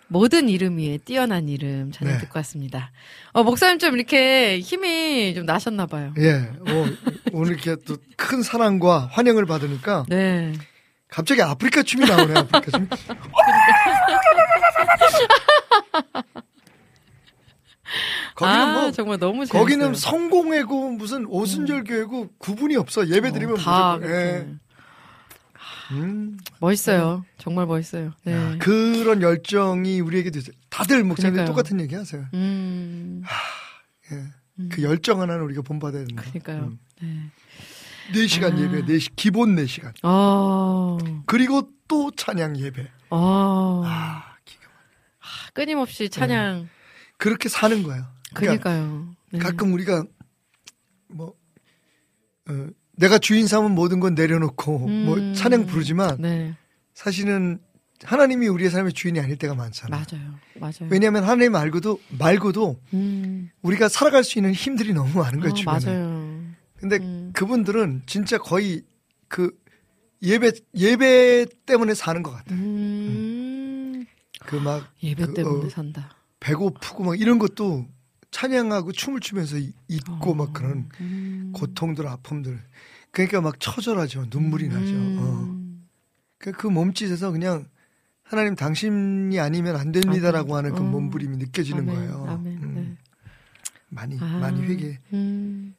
모든 이름 위에 뛰어난 이름 찬양 네. 듣고 왔습니다. 어, 목사님 좀 이렇게 힘이 좀 나셨나 봐요. 예, 뭐, 오늘 이렇게 또 큰 사랑과 환영을 받으니까 네. 갑자기 아프리카 춤이 나오네, 아프리카 춤. 거기는 아, 뭐, 정말 너무 재밌어요. 거기는 성공회고 무슨 오순절 교회고 구분이 없어. 예배 드리면 어, 다 무조건. 예. 음, 멋있어요. 정말 멋있어요. 네. 야, 그런 열정이 우리에게도 있어요. 다들 목사님. 똑같은 얘기 하세요. 음, 예. 그 열정 하나는 우리가 본받아야 된다. 그러니까요. 네. 4시간 아. 예배, 4시, 기본 4시간. 어, 그리고 또 찬양 예배. 어, 아, 기가 아, 끊임없이 찬양. 그렇게 사는 거예요. 그러니까 그러니까요. 네. 가끔 우리가 뭐 어, 내가 주인 삼은 모든 건 내려놓고 뭐 음. 찬양 부르지만 네, 사실은 하나님이 우리의 삶의 주인이 아닐 때가 많잖아요. 맞아요. 맞아요. 왜냐하면 하나님 말고도 말고도 음, 우리가 살아갈 수 있는 힘들이 너무 많은 거예요. 어, 주변에. 맞아요. 근데 음. 그분들은 진짜 거의 그 예배 예배 때문에 사는 것 같아요. 음, 그막 예배 그, 때문에 어, 산다. 배고프고 막 이런 것도 찬양하고 춤을 추면서 이- 잊고 막 그런 음. 고통들 아픔들 그러니까 막 처절하죠 눈물이 나죠 어. 음. 그, 그 몸짓에서 그냥 하나님 당신이 아니면 안 됩니다라고 하는 그 어. 몸부림이 느껴지는 아멘, 거예요 아멘. 음, 네. 많이 아, 많이 회개했어요 음.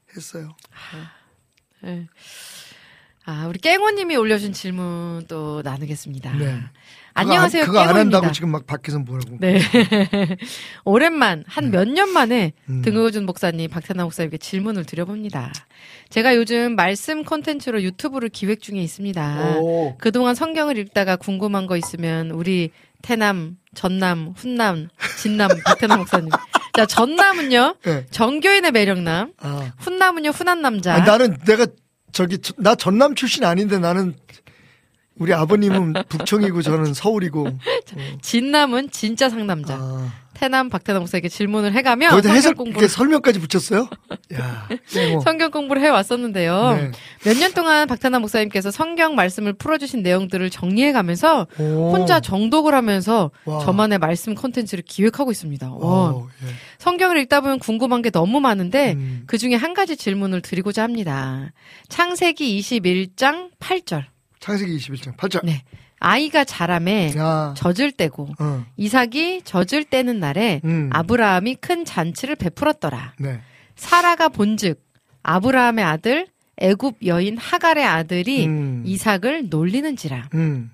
네. 아, 우리 깽호님이 올려준 질문 또 나누겠습니다. 네. 안녕하세요, 그거, 안, 그거 안. 한다고 지금 막 밖에서 뭐라고 네. 오랜만, 한 몇년 만에 음. 등극준 목사님, 박태나 목사님께 질문을 드려봅니다. 제가 요즘 말씀 콘텐츠로 유튜브를 기획 중에 있습니다. 오. 그동안 성경을 읽다가 궁금한 거 있으면 우리 태남, 전남, 훈남, 진남, 박태나 목사님. 자, 전남은요, 네. 정교인의 매력남, 아. 훈남은요, 훈한 남자. 아니, 나는 내가 저기 저- 나 전남 출신 아닌데 나는 우리 아버님은 북청이고 저는 서울이고 진남은 진짜 상남자. 아. 태남 박태남 목사에게 질문을 해가며 성경 해석 공부를 이렇게 설명까지 붙였어요? 야, 뭐. 성경 공부를 해 왔었는데요. 네. 몇년 동안 박태남 목사님께서 성경 말씀을 풀어주신 내용들을 정리해가면서 오. 혼자 정독을 하면서 와. 저만의 말씀 콘텐츠를 기획하고 있습니다. 와. 어, 예. 성경을 읽다 보면 궁금한 게 너무 많은데 음. 그 중에 한 가지 질문을 드리고자 합니다. 창세기 21장 8절. 창세기 21장 8절. 네. 아이가 자라매 야, 젖을 때고 어, 이삭이 젖을 때는 날에 음. 아브라함이 큰 잔치를 베풀었더라. 네, 사라가 본즉 아브라함의 아들 애굽 여인 하갈의 아들이 음. 이삭을 놀리는지라. 음,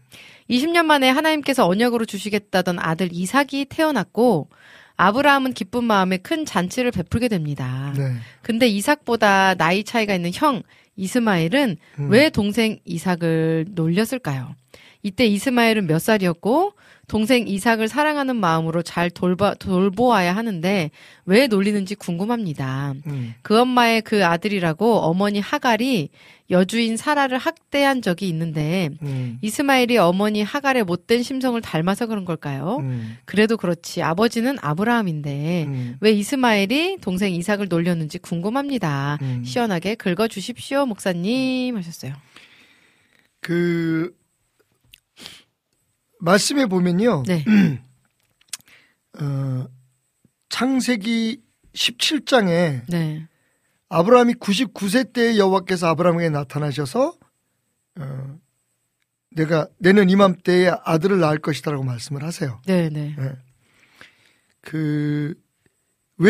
20년 만에 하나님께서 언약으로 주시겠다던 아들 이삭이 태어났고 아브라함은 기쁜 마음에 큰 잔치를 베풀게 됩니다. 네. 근데 이삭보다 나이 차이가 있는 형 이스마엘은 음. 왜 동생 이삭을 놀렸을까요? 이때 이스마엘은 몇 살이었고 동생 이삭을 사랑하는 마음으로 잘 돌봐, 돌보아야 하는데 왜 놀리는지 궁금합니다. 음. 그 엄마의 그 아들이라고 어머니 하갈이 여주인 사라를 학대한 적이 있는데 음. 이스마엘이 어머니 하갈의 못된 심성을 닮아서 그런 걸까요? 음. 그래도 그렇지 아버지는 아브라함인데 음. 왜 이스마엘이 동생 이삭을 놀렸는지 궁금합니다. 음. 시원하게 긁어 주십시오, 목사님 하셨어요. 그 말씀에 보면요. 네. 어, 창세기 17장에 네. 아브라함이 99세 때 여호와께서 아브라함에게 나타나셔서 어, 내가 내년 이맘때에 아들을 낳을 것이다라고 말씀을 하세요. 네, 네. 예. 그왜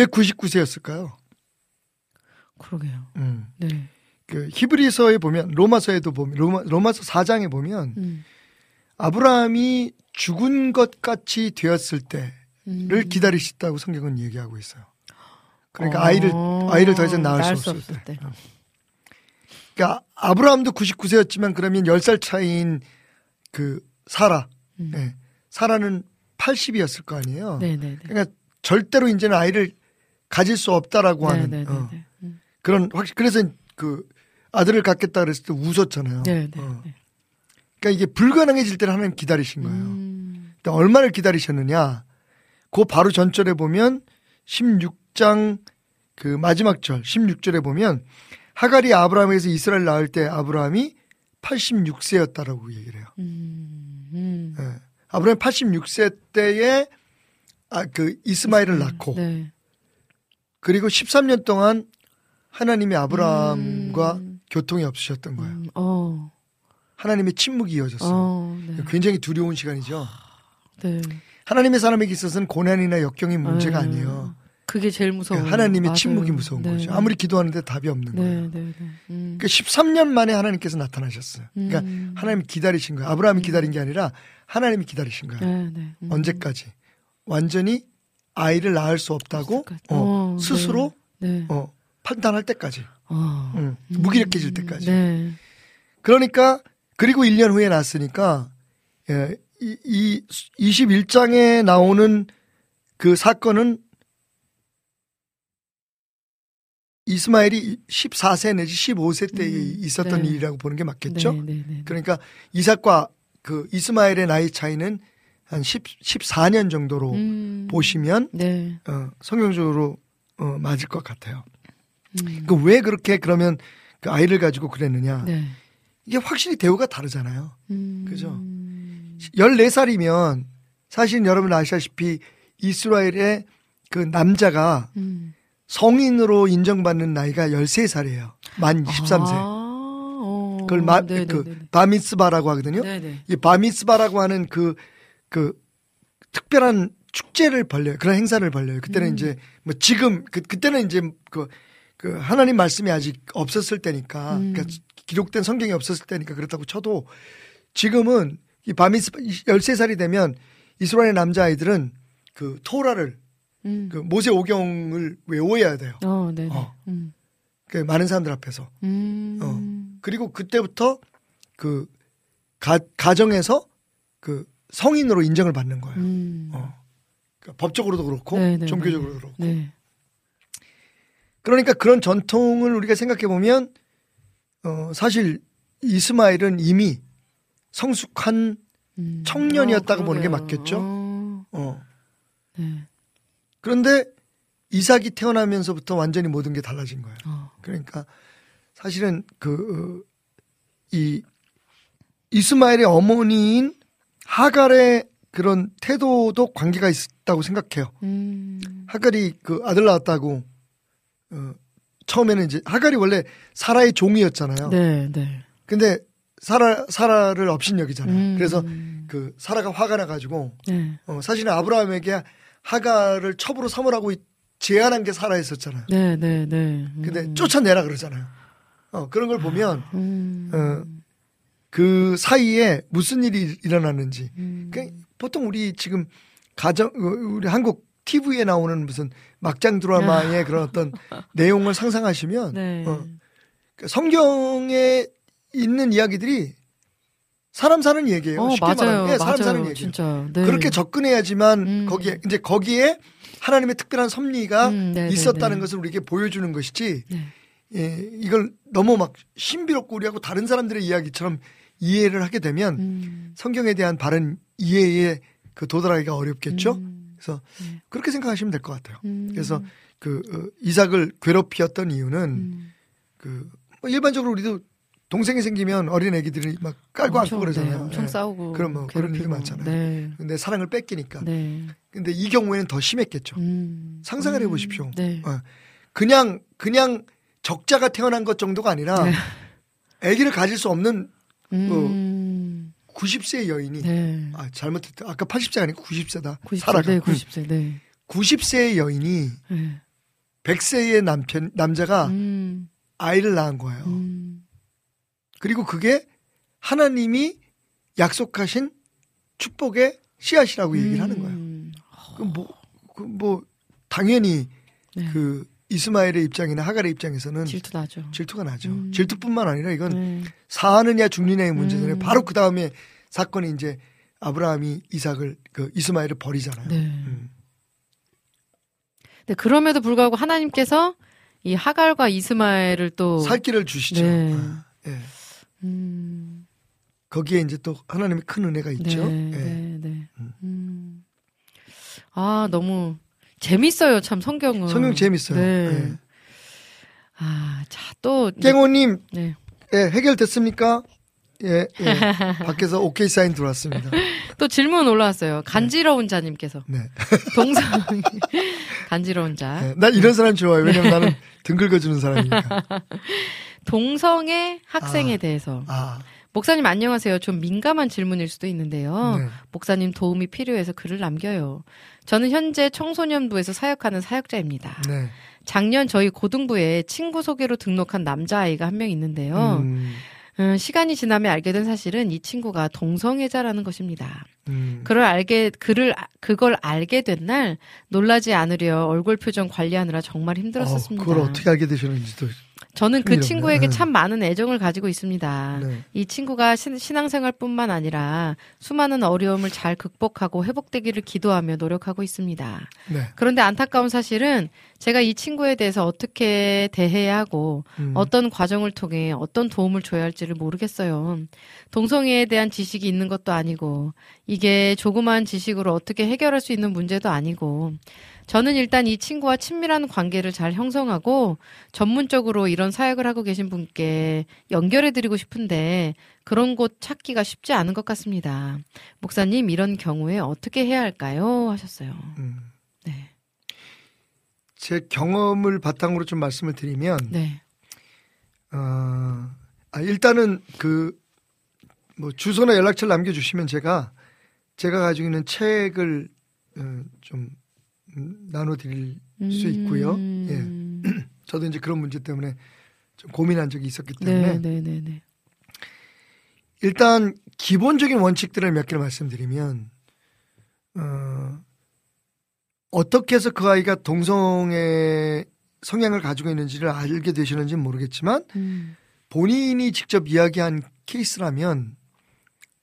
99세였을까요? 그러게요. 음. 네. 그 히브리서에 보면 로마서에도 보면 로마, 로마서 4장에 보면 음. 아브라함이 죽은 것 같이 되었을 때를 음. 기다리셨다고 성경은 얘기하고 있어요. 그러니까 어, 아이를 아이를 더 이상 낳을 낳을 수 수 없을 때. 때. 어. 그러니까 아브라함도 99세였지만 그러면 10살 차이인 그 사라. 음. 네. 사라는 80이었을 거 아니에요. 네, 네, 네. 그러니까 절대로 이제는 아이를 가질 수 없다라고 네, 하는 어, 네. 음. 그런 확실 그래서 그 아들을 갖겠다 그랬을 때 웃었잖아요. 어. 네. 그러니까 이게 불가능해질 때는 하나님 기다리신 거예요. 음. 근데 얼마를 기다리셨느냐? 그 바로 전절에 보면 16장 그 마지막 절 16절에 보면 하갈이 아브라함에게서 이스라엘 낳을 때 아브라함이 86세였다라고 얘기를 해요. 음. 음. 예. 아브라함 86세 때에 아, 그 이스마엘을 낳고 네. 그리고 13년 동안 하나님이 아브라함과 음. 교통이 없으셨던 거예요. 음. 어. 하나님의 침묵이 이어졌어요. 어. 네. 굉장히 두려운 시간이죠. 네. 하나님의 사람에게 있어서는 고난이나 역경이 문제가 네. 아니에요. 그게 제일 무서워. 하나님의 맞아요. 침묵이 무서운 네, 거죠. 네. 아무리 기도하는데 답이 없는 거예요. 네, 네, 네. 음. 그 13년 만에 하나님께서 나타나셨어요. 그러니까 음. 하나님이 기다리신 거예요. 아브라함이 기다린 게 아니라 하나님이 기다리신 거예요. 네, 네. 음. 언제까지? 완전히 아이를 낳을 수 없다고? 어, 어, 스스로 네. 어, 판단할 때까지. 어. 응, 무기력해질 때까지. 네. 그러니까 그리고 1년 후에 낳았으니까 예, 이, 이 21장에 나오는 그 사건은 이스마엘이 14세 내지 15세 때 음, 있었던 네. 일이라고 보는 게 맞겠죠? 네, 네, 네. 그러니까 이삭과 그 이스마엘의 나이 차이는 한 10, 14년 정도로 음. 보시면 네. 어, 성경적으로 어, 맞을 것 같아요. 음. 그왜 그렇게 그러면 그 아이를 가지고 그랬느냐? 네. 이게 확실히 대우가 다르잖아요. 음. 그죠? 14살이면 사실 여러분 아시다시피 이스라엘의 그 남자가 음. 성인으로 인정받는 나이가 13살이에요. 만 23세. 아, 어. 그걸 마, 네, 그 네, 네, 네. 바미스바라고 하거든요. 네, 네. 이 바미스바라고 하는 그, 그 특별한 축제를 벌려요. 그런 행사를 벌려요. 그때는 음. 이제 뭐 지금 그 그때는 이제 그, 그 하나님 말씀이 아직 없었을 때니까 음. 그러니까 기록된 성경이 없었을 때니까 그렇다고 쳐도 지금은 이 바미스바 13살이 되면 이스라엘 남자아이들은 그 토라를 음. 그 모세 오경을 외워야 돼요. 어, 네, 네. 어. 음. 그 많은 사람들 앞에서. 음. 어. 그리고 그때부터 그 가, 가정에서 그 성인으로 인정을 받는 거예요. 음. 어. 그러니까 법적으로도 그렇고 네, 네, 종교적으로도 네. 그렇고. 네. 그러니까 그런 전통을 우리가 생각해 보면 어 사실 이스마엘은 이미 성숙한 음. 청년이었다고 어, 보는 게. 맞겠죠? 어. 어 네. 그런데 이삭이 태어나면서부터 완전히 모든 게 달라진 거예요. 어. 그러니까 사실은 그 이 이스마엘의 어머니인 하갈의 그런 태도도 관계가 있다고 생각해요. 음. 하갈이 그 아들 낳았다고 어, 처음에는 이제 하갈이 원래 사라의 종이었잖아요. 네, 네. 근데 사라 사라를 업신여기잖아요. 음. 그래서 그 사라가 화가 나가지고 네. 어, 사실은 아브라함에게 하갈을 첩으로 삼으라고 제안한 게 사라였었잖아요. 네, 네, 네. 음. 근데 쫓아내라 그러잖아요. 어, 그런 걸 보면 음. 어, 그 사이에 무슨 일이 일어났는지. 음. 그러니까 보통 우리 지금 가정 어, 우리 한국 TV에 나오는 무슨 막장 드라마의 그런 어떤 내용을 상상하시면 네. 어, 그러니까 성경에 있는 이야기들이 사람 사는 얘기예요. 어, 쉽게 맞아요. 말하면 예, 사람 맞아요. 사는 얘기예요. 진짜. 네. 그렇게 접근해야지만 음. 거기에 이제 거기에 하나님의 특별한 섭리가 음, 네, 있었다는 네, 네. 것을 우리에게 보여주는 것이지. 네. 예, 이걸 너무 막 신비롭고 우리하고 다른 사람들의 이야기처럼 이해를 하게 되면 음. 성경에 대한 바른 이해에 그 도달하기가 어렵겠죠. 음. 그래서 네. 그렇게 생각하시면 될 것 같아요. 음. 그래서 그 어, 이삭을 괴롭히었던 이유는 음. 그 뭐 일반적으로 우리도 동생이 생기면 어린 애기들이 막 깔고 엄청, 안고 그러잖아요. 네, 엄청 예. 싸우고 그런 뭐 그런 일이. 많잖아요. 네. 근데 사랑을 뺏기니까. 네. 근데 이 경우에는 더 심했겠죠. 음. 상상을 음. 해보십시오. 네. 어, 그냥 그냥 적자가 태어난 것 정도가 아니라 네. 아기를 가질 수 없는 음. 90세 여인이 네. 아 잘못했다. 아까 80세가 아니고 90세다. 90세. 살아가. 네, 90세. 네. 90세의 여인이 네. 100세의 남편 남자가 음. 아이를 낳은 거예요. 음. 그리고 그게 하나님이 약속하신 축복의 씨앗이라고 얘기를 하는 거예요. 음. 그 뭐, 그 뭐, 당연히 네. 그 이스마엘의 입장이나 하갈의 입장에서는 질투 나죠. 질투가 나죠. 음. 질투뿐만 아니라 이건 네. 사느냐 죽느냐의 문제잖아요. 음. 바로 그 다음에 사건이 이제 아브라함이 이삭을 그 이스마엘을 버리잖아요. 네. 음. 네, 그럼에도 불구하고 하나님께서 이 하갈과 이스마엘을 또 살 길을 주시죠. 네. 아, 예. 음. 거기에 이제 또 하나님의 큰 은혜가 있죠. 네, 예. 네, 네. 음. 음. 아, 너무 재밌어요, 참 성경은. 성경 재밌어요. 네. 예. 아, 자, 또 이제- 깽호님, 네. 예, 해결됐습니까? 예, 예. 밖에서 오케이 사인 들어왔습니다. 또 질문 올라왔어요. 간지러운 자님께서 네. 동성 간지러운 자. 네. 나 이런 사람 좋아요. 왜냐면 나는 등 긁어주는 사람이니까. 동성애 학생에 아. 대해서 아, 목사님 안녕하세요. 좀 민감한 질문일 수도 있는데요. 네. 목사님 도움이 필요해서 글을 남겨요. 저는 현재 청소년부에서 사역하는 사역자입니다. 네. 작년 저희 고등부에 친구 소개로 등록한 남자아이가 한 명 있는데요. 음, 음, 시간이 지나며 알게 된 사실은 이 친구가 동성애자라는 것입니다. 음. 그걸 알게 그를 아- 그걸 알게 된 날 놀라지 않으려 얼굴 표정 관리하느라 정말 힘들었었습니다. 어, 그걸 어떻게 알게 되셨는지도. 저는 그. 친구에게 네. 참 많은 애정을 가지고 있습니다. 네. 이 친구가 신, 신앙생활뿐만 아니라 수많은 어려움을 잘 극복하고 회복되기를 기도하며 노력하고 있습니다. 네. 그런데 안타까운 사실은 제가 이 친구에 대해서 어떻게 대해야 하고 음. 어떤 과정을 통해 어떤 도움을 줘야 할지를 모르겠어요. 동성애에 대한 지식이 있는 것도 아니고 이게 조그마한 지식으로 어떻게 해결할 수 있는 문제도 아니고 저는 일단 이 친구와 친밀한 관계를 잘 형성하고 전문적으로 이런 사역을 하고 계신 분께 연결해 드리고 싶은데 그런 곳 찾기가 쉽지 않은 것 같습니다. 목사님 이런 경우에 어떻게 해야 할까요? 하셨어요. 음. 네. 제 경험을 바탕으로 좀 말씀을 드리면, 네. 어, 아, 일단은 그, 뭐, 주소나 연락처를 남겨주시면 제가, 제가 가지고 있는 책을, 어, 좀, 음, 나눠드릴 수 있고요. 음. 저도 이제 그런 문제 때문에 좀 고민한 적이 있었기 네, 때문에, 네, 네, 네. 일단, 기본적인 원칙들을 몇 개를 말씀드리면, 어, 어떻게 해서 그 아이가 동성애 성향을 가지고 있는지를 알게 되시는지는 모르겠지만, 음. 본인이 직접 이야기한 케이스라면,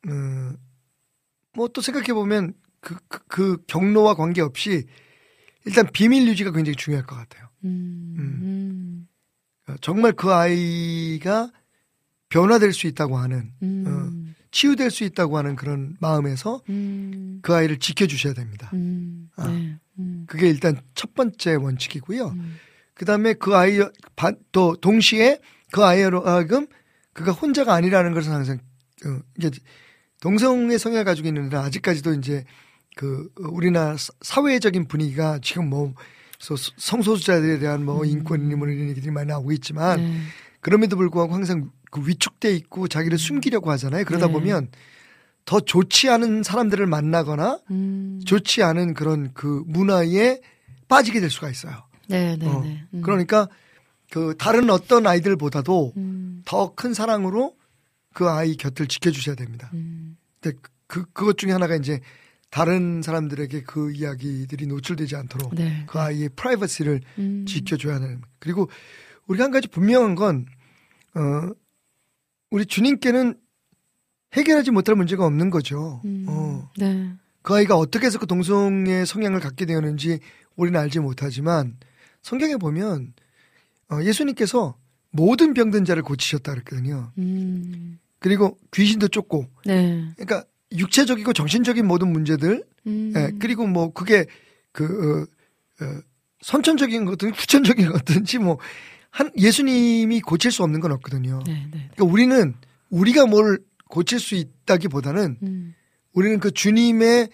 어, 뭐 또 생각해 보면 그, 그, 그 경로와 관계없이 일단 비밀 유지가 굉장히 중요할 것 같아요. 음. 음. 어, 정말 그 아이가 변화될 수 있다고 하는, 음. 치유될 수 있다고 하는 그런 마음에서 음. 그 아이를 지켜주셔야 됩니다. 음. 아. 네. 음. 그게 일단 첫 번째 원칙이고요. 음. 그 다음에 그 아이, 반- 또 동시에 그 아이로 하여금 그가 혼자가 아니라는 것을 항상, 어, 이게 동성애 성향을 가지고 있는데 아직까지도 이제 그 우리나라 사- 사회적인 분위기가 지금 뭐 소- 성소수자들에 대한 뭐 인권이니 뭐 이런 얘기들이 많이 나오고 있지만 음. 네. 그럼에도 불구하고 항상 그 위축돼 있고 자기를 숨기려고 하잖아요. 그러다 네. 보면 더 좋지 않은 사람들을 만나거나 음. 좋지 않은 그런 그 문화에 빠지게 될 수가 있어요. 네, 네, 어, 네. 음. 그러니까 그 다른 어떤 아이들보다도 음. 더큰 사랑으로 그 아이 곁을 지켜주셔야 됩니다. 음. 근데 그 그것 중에 하나가 이제 다른 사람들에게 그 이야기들이 노출되지 않도록 네. 그 아이의 프라이버시를 음. 지켜줘야 하는. 그리고 우리가 한 가지 분명한 건 어, 우리 주님께는 해결하지 못할 문제가 없는 거죠. 음, 어. 네. 그 아이가 어떻게 해서 그 동성의 성향을 갖게 되었는지 우리는 알지 못하지만 성경에 보면 어, 예수님께서 모든 병든 자를 고치셨다 그랬거든요. 음, 그리고 귀신도 쫓고 네. 그러니까 육체적이고 정신적인 모든 문제들 음, 예, 그리고 뭐 그게 그 어, 어, 선천적인 것든 후천적인 것든지 뭐 한 예수님이 고칠 수 없는 건 없거든요. 네, 네. 그러니까 우리는 우리가 뭘 고칠 수 있다기보다는 음, 우리는 그 주님의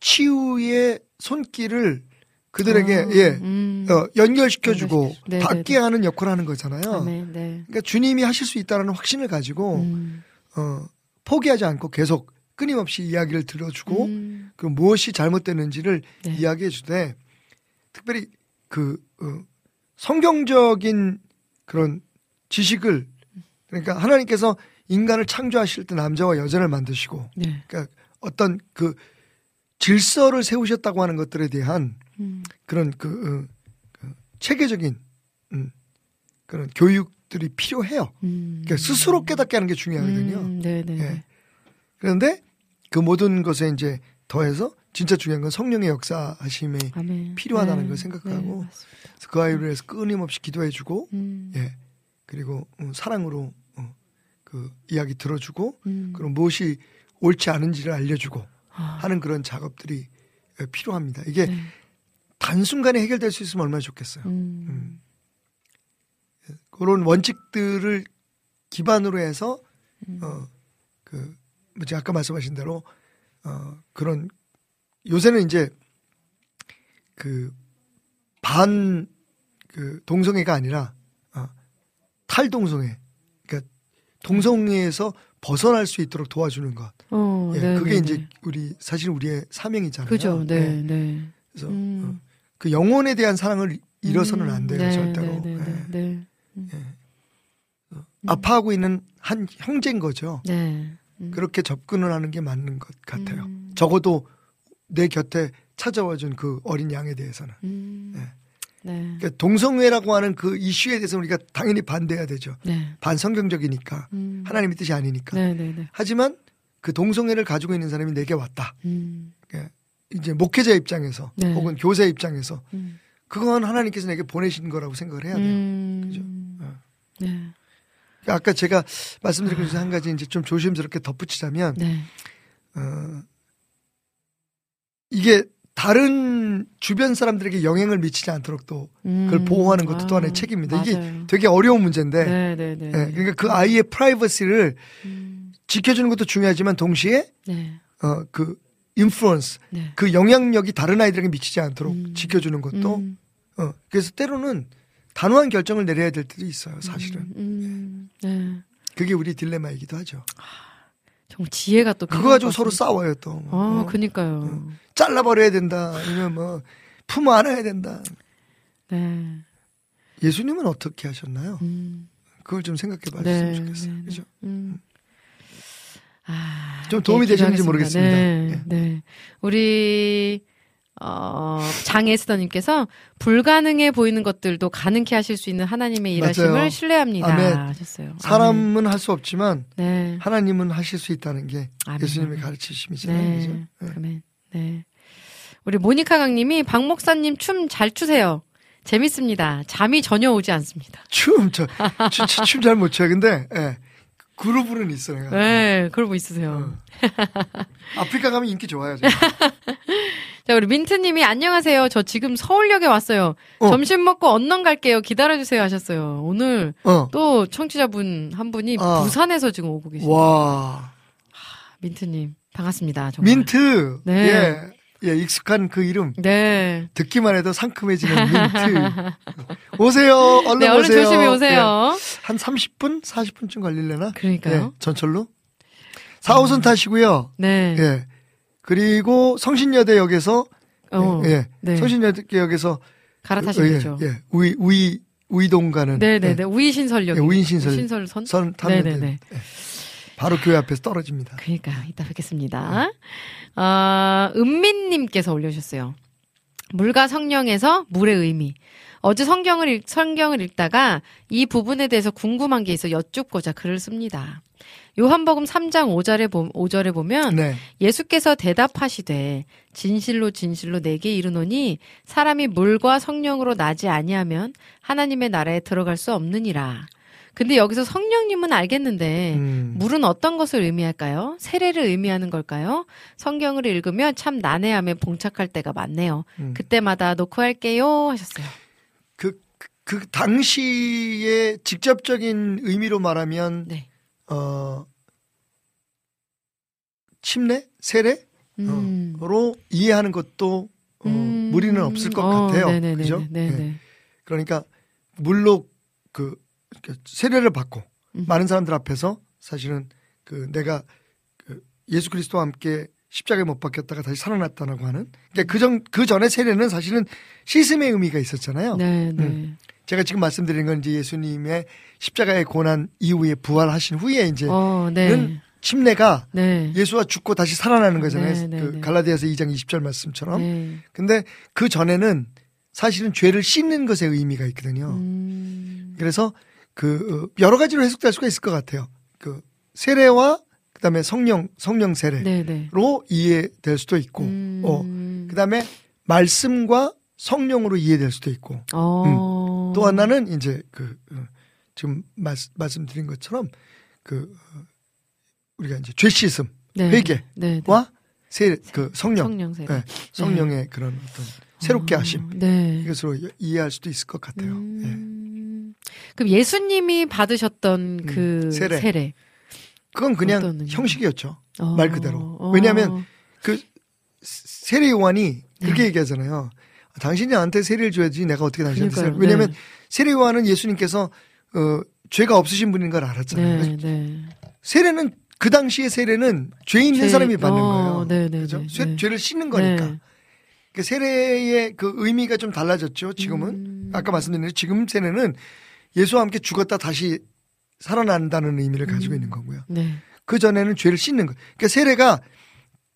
치유의 손길을 그들에게 아, 예 음, 어, 연결시켜주고 네, 네, 네. 하는 역할을 하는 거잖아요. 네. 그러니까 주님이 하실 수 있다는 확신을 가지고 음, 어, 포기하지 않고 계속 끊임없이 이야기를 들어주고 음, 그 무엇이 잘못됐는지를 네. 이야기해 주되 특별히 그 어, 성경적인 그런 지식을 그러니까 하나님께서 인간을 창조하실 때 남자와 여자를 만드시고 네. 그러니까 어떤 그 질서를 세우셨다고 하는 것들에 대한 음, 그런 그, 어, 그 체계적인 음, 그런 교육들이 필요해요. 음. 그러니까 스스로 깨닫게 하는 게 중요하거든요. 음, 네, 네. 예. 그런데 그 모든 것에 이제 더해서 진짜 중요한 건 성령의 역사 하심이 아멘. 필요하다는 네, 걸 생각하고 네, 그 아이를 위해서 끊임없이 기도해주고 음, 예 그리고 어, 사랑으로 어, 그 이야기 들어주고 음. 그럼 무엇이 옳지 않은지를 알려주고 아, 하는 그런 작업들이 예, 필요합니다. 이게 네. 단순간에 해결될 수 있으면 얼마나 좋겠어요. 음, 그런 원칙들을 기반으로 해서 음. 어그 뭐지 아까 말씀하신 대로 어 그런 요새는 이제 그 반 그 동성애가 아니라 어, 탈동성애 그러니까 동성애에서 벗어날 수 있도록 도와주는 것. 어, 예, 네, 그게 네, 이제 네. 우리 사실 우리의 사명이잖아요. 그죠, 네, 예, 네. 그래서 음. 어, 그 영혼에 대한 사랑을 잃어서는 안 돼요, 네, 절대로. 네, 네, 예. 네, 네. 아파하고 있는 한 형제인 거죠. 네. 음. 그렇게 접근을 하는 게 맞는 것 같아요. 음. 적어도 내 곁에 찾아와 준 그 어린 양에 대해서는. 음. 네. 네. 그러니까 동성애라고 하는 그 이슈에 대해서 우리가 당연히 반대해야 되죠. 네. 반성경적이니까. 음. 하나님의 뜻이 아니니까. 네, 네, 네. 하지만 그 동성애를 가지고 있는 사람이 내게 왔다. 음. 그러니까 이제 목회자 입장에서 네. 혹은 교사 입장에서 음. 그건 하나님께서 내게 보내신 거라고 생각을 해야 돼요. 음. 그죠? 어. 네. 아까 제가 말씀드린 것 중에 한 가지 이제 좀 조심스럽게 덧붙이자면 네. 어, 이게 다른 주변 사람들에게 영향을 미치지 않도록 또 그걸 음. 보호하는 것도 또 아, 하나의 책임입니다. 이게 맞아요. 되게 어려운 문제인데, 네, 네, 네. 예, 그러니까 그 아이의 프라이버시를 음. 지켜주는 것도 중요하지만 동시에 네. 어, 그 인플루언스, 네. 그 영향력이 다른 아이들에게 미치지 않도록 음. 지켜주는 것도, 음. 어, 그래서 때로는 단호한 결정을 내려야 될 때도 있어요. 사실은 음. 네. 그게 우리 딜레마이기도 하죠. 정말 지혜가 또 그거 가지고 것 서로. 싸워요 또. 아, 어? 그니까요. 잘라버려야 된다. 아니면 뭐 품어 안아야 된다. 네. 예수님은 어떻게 하셨나요? 음. 그걸 좀 생각해 네, 봤으면 좋겠어요. 네, 그죠? 음. 아, 좀 도움이 네, 되셨는지. 모르겠습니다. 네, 예. 네. 우리 어, 장에스더님께서 불가능해 보이는 것들도 가능케 하실 수 있는 하나님의 일하심을 맞아요. 신뢰합니다. 아멘. 하셨어요. 사람은 할 수 없지만. 네. 하나님은 하실 수 있다는 게 아멘, 예수님의. 가르치심이잖아요. 그죠? 네. 네. 아멘. 네. 우리 모니카 강님이 박 목사님 춤 잘 추세요. 재밌습니다. 잠이 전혀 오지 않습니다. 춤, 저, 춤 잘 못 춰요. 근데, 예. 그루브는 있어, 내가. 네, 그러고 있으세요. 아프리카 가면 인기 좋아요. 자, 우리 민트님이 안녕하세요. 저 지금 서울역에 왔어요. 어. 점심 먹고 언능 갈게요. 기다려주세요 하셨어요. 오늘 어. 또 청취자분 한 분이 어. 부산에서 지금 오고 계십니다. 와. 민트님 반갑습니다. 정말. 민트. 네. 예. 예, 익숙한 그 이름. 네. 듣기만 해도 상큼해지는 민트. 오세요. 얼른 네, 얼른 오세요. 조심히 예. 오세요. 한 30분? 40분쯤 걸릴려나? 그러니까요. 예, 전철로. 4호선 타시고요. 네. 예. 그리고 성신여대역에서 어. 예. 네. 성신여대역에서 갈아타시면 예, 되죠. 예. 우이 우이 우이동 가는 네네네. 우이신설역. 예, 우이신설. 신설선. 선 타면 네네네. 돼. 예. 바로 교회 앞에서 떨어집니다. 그러니까 이따 뵙겠습니다. 아, 은민님께서 올려주셨어요. 물과 성령에서 물의 의미. 어제 성경을 읽, 성경을 읽다가 이 부분에 대해서 궁금한 게 있어 여쭙고자 글을 씁니다. 요한복음 3장 5절에, 보, 5절에 보면 네. 예수께서 대답하시되 진실로 진실로 내게 이르노니 사람이 물과 성령으로 나지 아니하면 하나님의 나라에 들어갈 수 없느니라. 근데 여기서 성령님은 알겠는데 음. 물은 어떤 것을 의미할까요? 세례를 의미하는 걸까요? 성경을 읽으면 참 난해함에 봉착할 때가 많네요. 음. 그때마다 놓고 할게요 하셨어요. 그, 그, 그 당시의 직접적인 의미로 말하면 네. 어 침례, 세례로 음. 이해하는 것도 어, 음. 무리는 없을 것 어, 같아요. 네네네. 그죠? 네네. 네. 그러니까 물로 그 이렇게 세례를 받고 음. 많은 사람들 앞에서 사실은 그 내가 그 예수 그리스도와 함께 십자가에 못 박혔다가 다시 살아났다라고 하는 그러니까 그전 그 전에 세례는 사실은 씻음의 의미가 있었잖아요. 네, 네. 음. 제가 지금 말씀드린 건 이제 예수님의 십자가의 고난 이후에 부활하신 후에 이제 어, 네. 는 침례가 네. 예수가 죽고 다시 살아나는 거잖아요. 네, 네, 그 네. 갈라디아서 2장 20절 말씀처럼. 네. 근데 그 전에는 사실은 죄를 씻는 것에 의미가 있거든요. 음. 그래서 그 어, 여러 가지로 해석될 수가 있을 것 같아요. 그 세례와 그다음에 성령 성령 세례로 네, 네. 이해될 수도 있고, 음. 어 그다음에 말씀과 성령으로 이해될 수도 있고, 어. 또 하나는 이제 그 어, 지금 말, 말씀드린 것처럼 그 어, 우리가 이제 죄 씻음, 네. 회개와 네, 네. 세, 그 성령, 성령 세례. 네, 성령의 그런 어떤 새롭게 어, 하심 네. 이것으로 이해할 수도 있을 것 같아요. 예. 음. 그럼 예수님이 받으셨던 그 음, 세례. 세례. 그건 그냥? 형식이었죠. 어. 말 그대로. 어. 왜냐하면 그 세례 요한이 그렇게 네. 얘기하잖아요. 당신이 나한테 세례를 줘야지 내가 어떻게 당신한테 세례. 그러니까요. 왜냐하면 네. 세례 요한은 예수님께서 어, 죄가 없으신 분인 걸 알았잖아요. 네, 네. 세례는 그 당시의 세례는 죄 있는 죄- 사람이 받는 어, 거예요. 네, 네, 그죠? 네, 죄- 네. 죄를 씻는 거니까. 네. 그 세례의 그 의미가 좀 달라졌죠. 지금은 음. 아까 말씀드린 지금 세례는 예수와 함께 죽었다 다시 살아난다는 의미를 가지고 음. 있는 거고요. 네. 그 전에는 죄를 씻는 거. 그러니까 세례가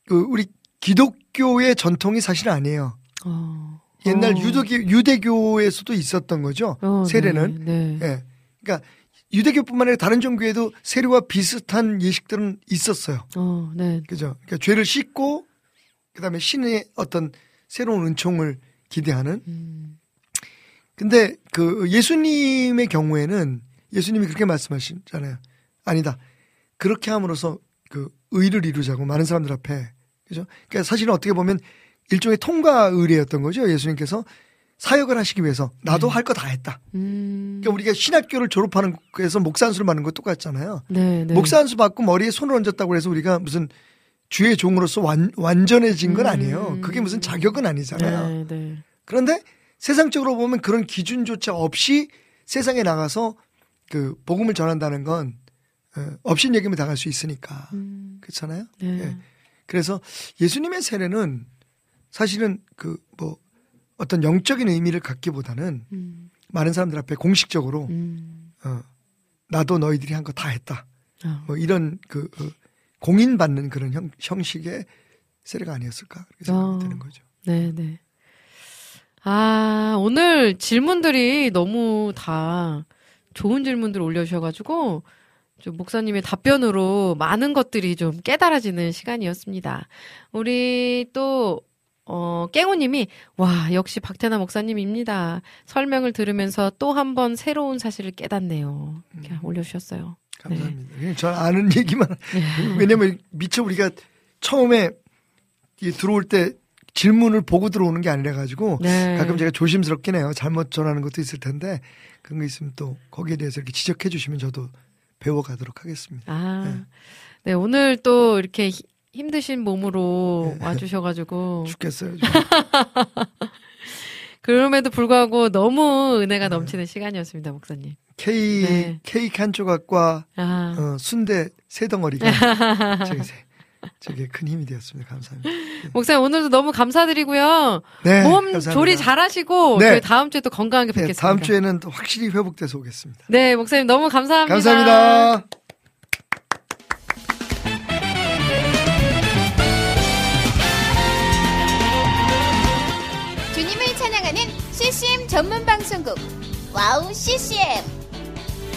그 우리 기독교의 전통이 사실 아니에요. 어. 옛날 어. 유대교 유대교에서도 있었던 거죠. 어, 세례는. 네. 네. 예. 그러니까 유대교뿐만 아니라 다른 종교에도 세례와 비슷한 예식들은 있었어요. 어, 네. 그죠? 그러니까 죄를 씻고 그다음에 신의 어떤 새로운 은총을 기대하는. 음. 근데 그 예수님의 경우에는 예수님이 그렇게 말씀하시잖아요. 아니다. 그렇게 함으로써 그 의를 이루자고 많은 사람들 앞에 그죠? 그러니까 사실은 어떻게 보면 일종의 통과 의례였던 거죠. 예수님께서 사역을 하시기 위해서 나도 할거 다 했다. 음. 그러니까 우리가 신학교를 졸업하는 거에서 목사 안수를 받는 거 똑같잖아요. 네, 네. 목사 안수 받고 머리에 손을 얹었다고 해서 우리가 무슨 주의 종으로서 완, 완전해진 건 아니에요. 음. 그게 무슨 자격은 아니잖아요. 네, 네. 그런데 세상적으로 보면 그런 기준조차 없이 세상에 나가서 그 복음을 전한다는 건 어, 없인 얘기면 당할 수 있으니까 음. 그렇잖아요. 네. 예. 그래서 예수님의 세례는 사실은 그 뭐 어떤 영적인 의미를 갖기보다는 음. 많은 사람들 앞에 공식적으로 음. 어, 나도 너희들이 한 거 다 했다. 어. 뭐 이런 그 어, 공인받는 그런 형, 형식의 세례가 아니었을까 그렇게 생각이 어. 드는 거죠. 네, 네. 아, 오늘 질문들이 너무 다 좋은 질문들 올려주셔가지고, 좀 목사님의 답변으로 많은 것들이 좀 깨달아지는 시간이었습니다. 우리 또, 어, 깽우님이, 와, 역시 박태나 목사님입니다. 설명을 들으면서 또 한 번 새로운 사실을 깨닫네요. 이렇게 올려주셨어요. 감사합니다. 그냥 저 아는 얘기만 네. 왜냐면 미처 우리가 처음에 이 들어올 때 질문을 보고 들어오는 게 아니라 가지고 네. 가끔 제가 조심스럽긴 해요. 잘못 전하는 것도 있을 텐데 그런 거 있으면 또 거기에 대해서 이렇게 지적해 주시면 저도 배워가도록 하겠습니다. 아, 네, 오늘 또 이렇게 히- 힘드신 몸으로 네. 와주셔가지고, 죽겠어요. 좀. 그럼에도 불구하고 너무 은혜가 넘치는 시간이었습니다, 목사님. K 네. 케이크 한 조각과 아, 어, 순대 세 덩어리가 제게, 제게 큰 힘이 되었습니다. 감사합니다. 목사님 오늘도 너무 감사드리고요. 네, 몸 감사합니다. 조리 잘하시고, 네. 저희 다음 주에 또 건강하게 네, 뵙겠습니다. 다음 주에는 또 확실히 회복돼서 오겠습니다. 네, 목사님 너무 감사합니다. 감사합니다. 주님을 찬양하는 CCM 전문 방송국 와우 CCM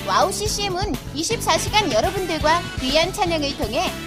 와우 CCM은 24시간 여러분들과 귀한 찬양을 통해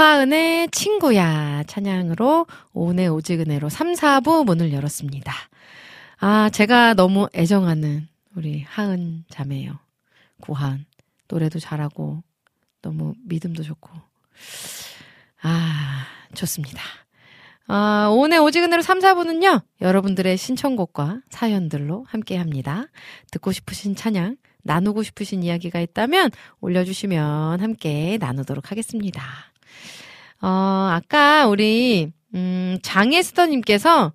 구하은의 친구야 찬양으로 오은의 오지근해로 3, 4부 문을 열었습니다. 아, 제가 너무 애정하는 우리 하은 자매예요. 구하은. 노래도 잘하고 너무 믿음도 좋고. 아, 좋습니다. 아, 오늘 오지근해로 3, 4부는요, 여러분들의 신청곡과 사연들로 함께 합니다. 듣고 싶으신 찬양, 나누고 싶으신 이야기가 있다면 올려주시면 함께 나누도록 하겠습니다. 어, 아까 우리, 음, 장혜스더님께서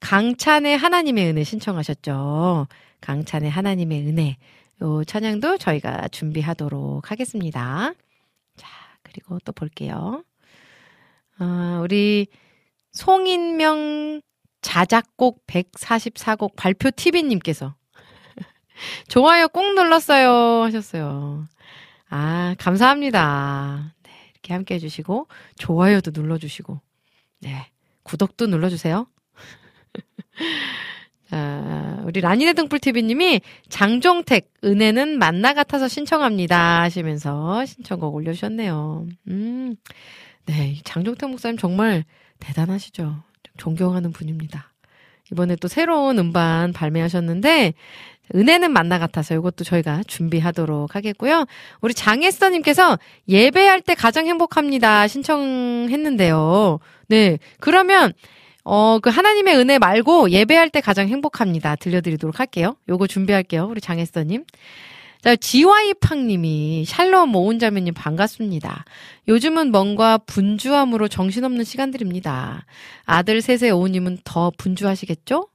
강찬의 하나님의 은혜 신청하셨죠. 강찬의 하나님의 은혜. 요 찬양도 저희가 준비하도록 하겠습니다. 자, 그리고 또 볼게요. 아, 우리 송인명 자작곡 144곡 발표 TV님께서 좋아요 꾹 눌렀어요 하셨어요. 아, 감사합니다. 네, 이렇게 함께 해주시고, 좋아요도 눌러주시고, 네, 구독도 눌러주세요. 자, 우리 라니네 등불TV님이 장종택, 은혜는 만나 같아서 신청합니다 하시면서 신청곡 올려주셨네요. 음, 네, 이 장종택 목사님 정말 대단하시죠. 존경하는 분입니다. 이번에 또 새로운 음반 발매하셨는데, 은혜는 만나 같아서 이것도 저희가 준비하도록 하겠고요. 우리 장혜스터님께서 예배할 때 가장 행복합니다 신청했는데요. 네. 그러면, 어, 그 하나님의 은혜 말고 예배할 때 가장 행복합니다. 들려드리도록 할게요. 요거 준비할게요. 우리 장혜스터님. 자, 지와이팡님이 샬롬 오은자매님 반갑습니다. 요즘은 뭔가 분주함으로 정신없는 시간들입니다. 아들 셋의 오은님은 더 분주하시겠죠?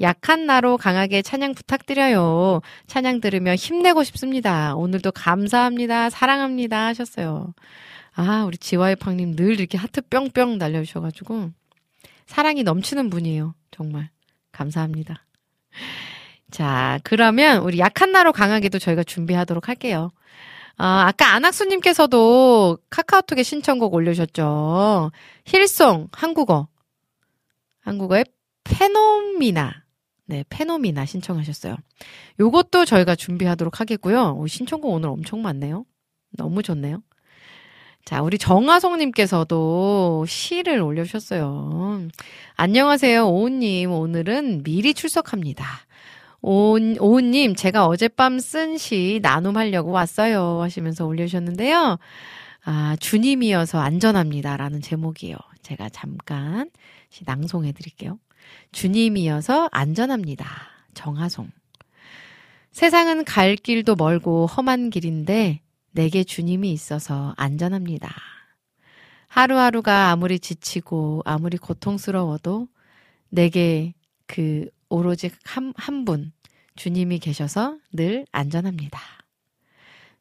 약한 나로 강하게 찬양 부탁드려요. 찬양 들으며 힘내고 싶습니다. 오늘도 감사합니다. 사랑합니다. 하셨어요. 아, 우리 지와이팡님 늘 이렇게 하트 뿅뿅 날려주셔가지고 사랑이 넘치는 분이에요. 정말. 감사합니다. 자, 그러면 우리 약한 나로 강하게도 저희가 준비하도록 할게요. 아, 아까 안학수님께서도 카카오톡에 신청곡 올려주셨죠. 힐송, 한국어. 한국어의 페노미나. 네, 페노미나 신청하셨어요. 요것도 저희가 준비하도록 하겠고요. 오, 신청곡 오늘 엄청 많네요. 너무 좋네요. 자, 우리 정화송님께서도 시를 올려주셨어요. 안녕하세요, 오은님. 오늘은 미리 출석합니다. 오은, 오은님, 제가 어젯밤 쓴 시 나눔하려고 왔어요. 하시면서 올려주셨는데요. 아, 주님이어서 안전합니다. 라는 제목이에요. 제가 잠깐 시 낭송해 드릴게요. 주님이어서 안전합니다. 정하송. 세상은 갈 길도 멀고 험한 길인데 내게 주님이 있어서 안전합니다. 하루하루가 아무리 지치고 아무리 고통스러워도 내게 그 오로지 한, 한 분, 주님이 계셔서 늘 안전합니다.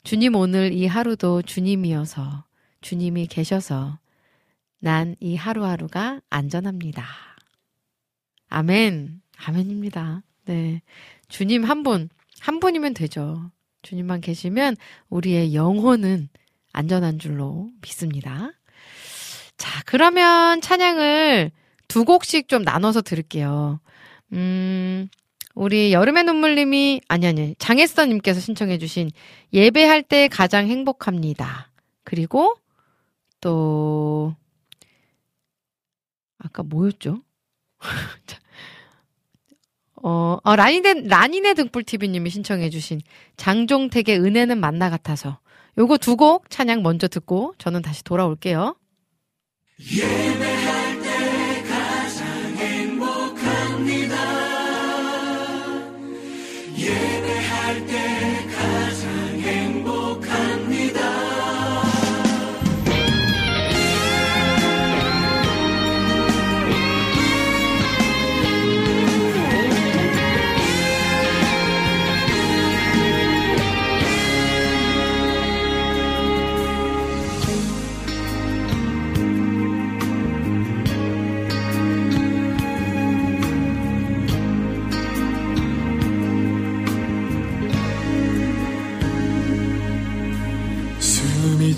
주님 오늘 이 하루도 주님이어서 주님이 계셔서 난 이 하루하루가 안전합니다. 아멘. 아멘입니다. 네. 주님 한 분, 한 분이면 되죠. 주님만 계시면 우리의 영혼은 안전한 줄로 믿습니다. 자, 그러면 찬양을 두 곡씩 좀 나눠서 들을게요. 음, 우리 여름의 눈물님이, 아니, 아니, 장혜서님께서 신청해주신 예배할 때 가장 행복합니다. 그리고 또, 아까 뭐였죠? 어, 어, 라니네, 라니네 등불TV님이 신청해주신 장종택의 은혜는 만나 같아서 요거 두 곡 찬양 먼저 듣고 저는 다시 돌아올게요. 예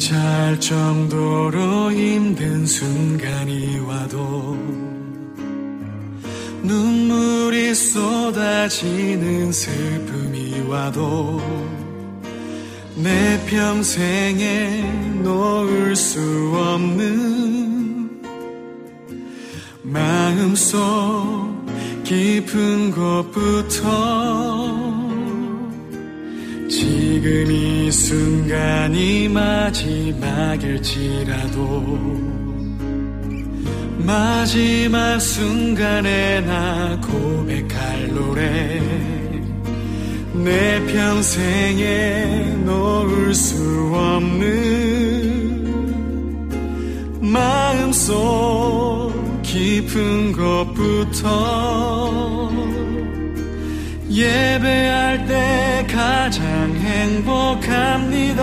찰 정도로 힘든 순간이 와도 눈물이 쏟아지는 슬픔이 와도 내 평생에 놓을 수 없는 마음속 깊은 곳부터 지금 이 순간이 마지막일지라도 마지막 순간에 나 고백할 노래 내 평생에 놓을 수 없는 마음속 깊은 곳부터 예배할 때 가장 행복합니다.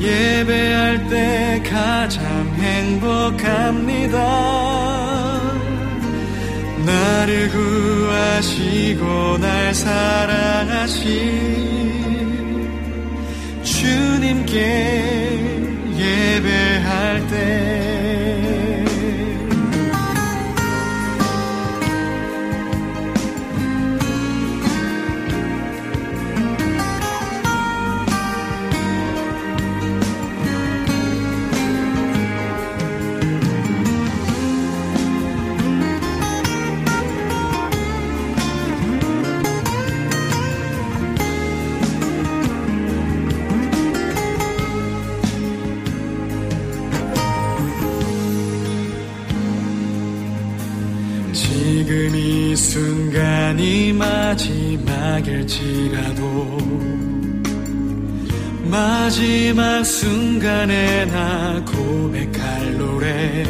예배할 때 가장 행복합니다. 나를 구하시고 날 사랑하신 주님께 예배할 때 순간이 마지막일지라도 마지막 순간에 나 고백할 노래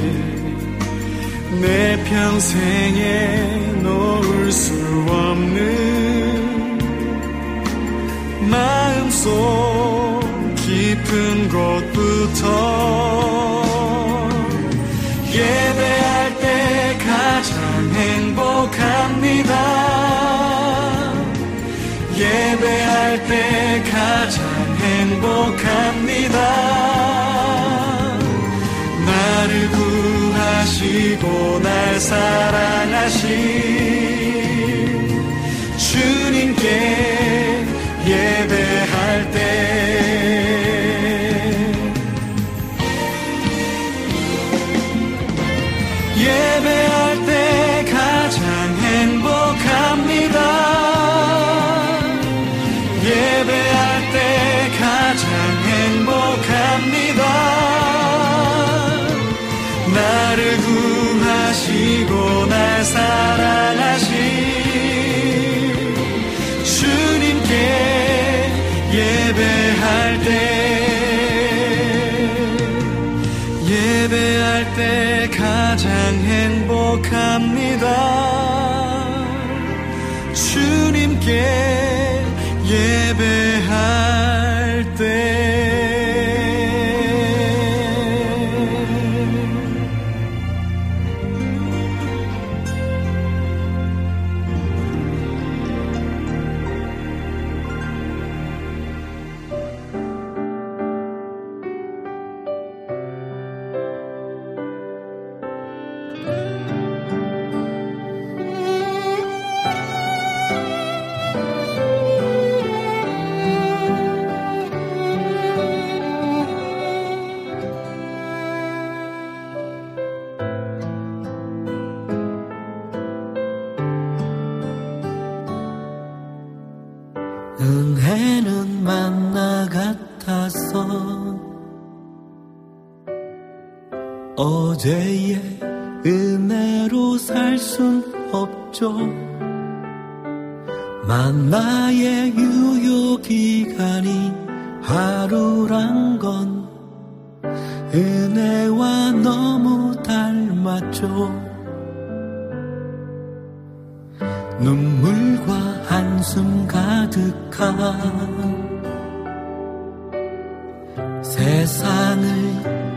내 평생에 놓을 수 없는 마음속 깊은 곳부터 예배할 때 행복합니다. 예배할 때 가장 행복합니다. 나를 구하시고 날 사랑하신 주님께 때 주 어제의 은혜로 살 순 없죠. 만나의 유효 기간이 하루란 건 은혜와 너무 닮았죠. 눈물과 한숨 가득한 세상을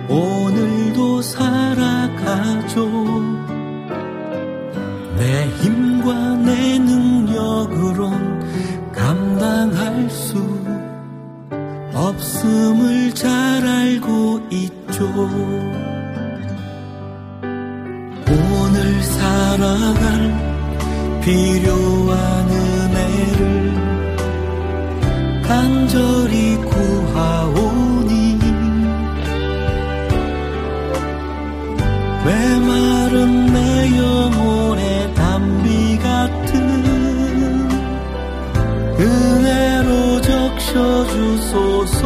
살아가죠 내 힘과 내 능력으론 감당할 수 없음을 잘 알고 있죠. 오늘 살아갈 필요한 은혜를 간절히 영혼의 담비 같은 은혜로 적셔주소서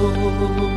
주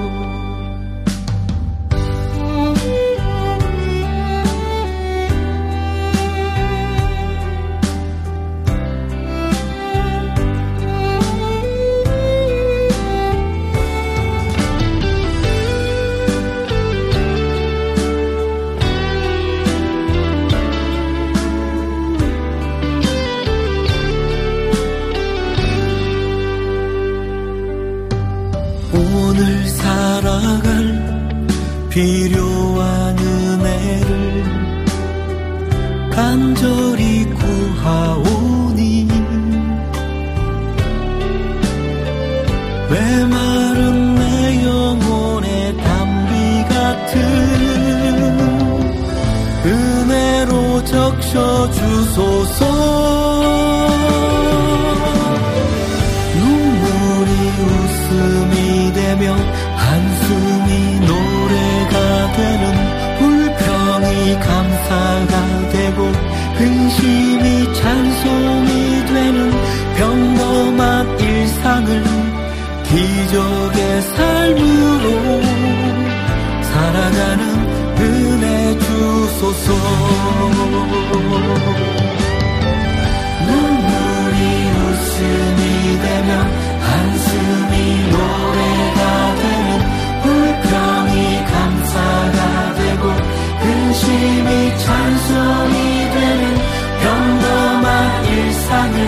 근심이 찬송이 되는 평범한 일상을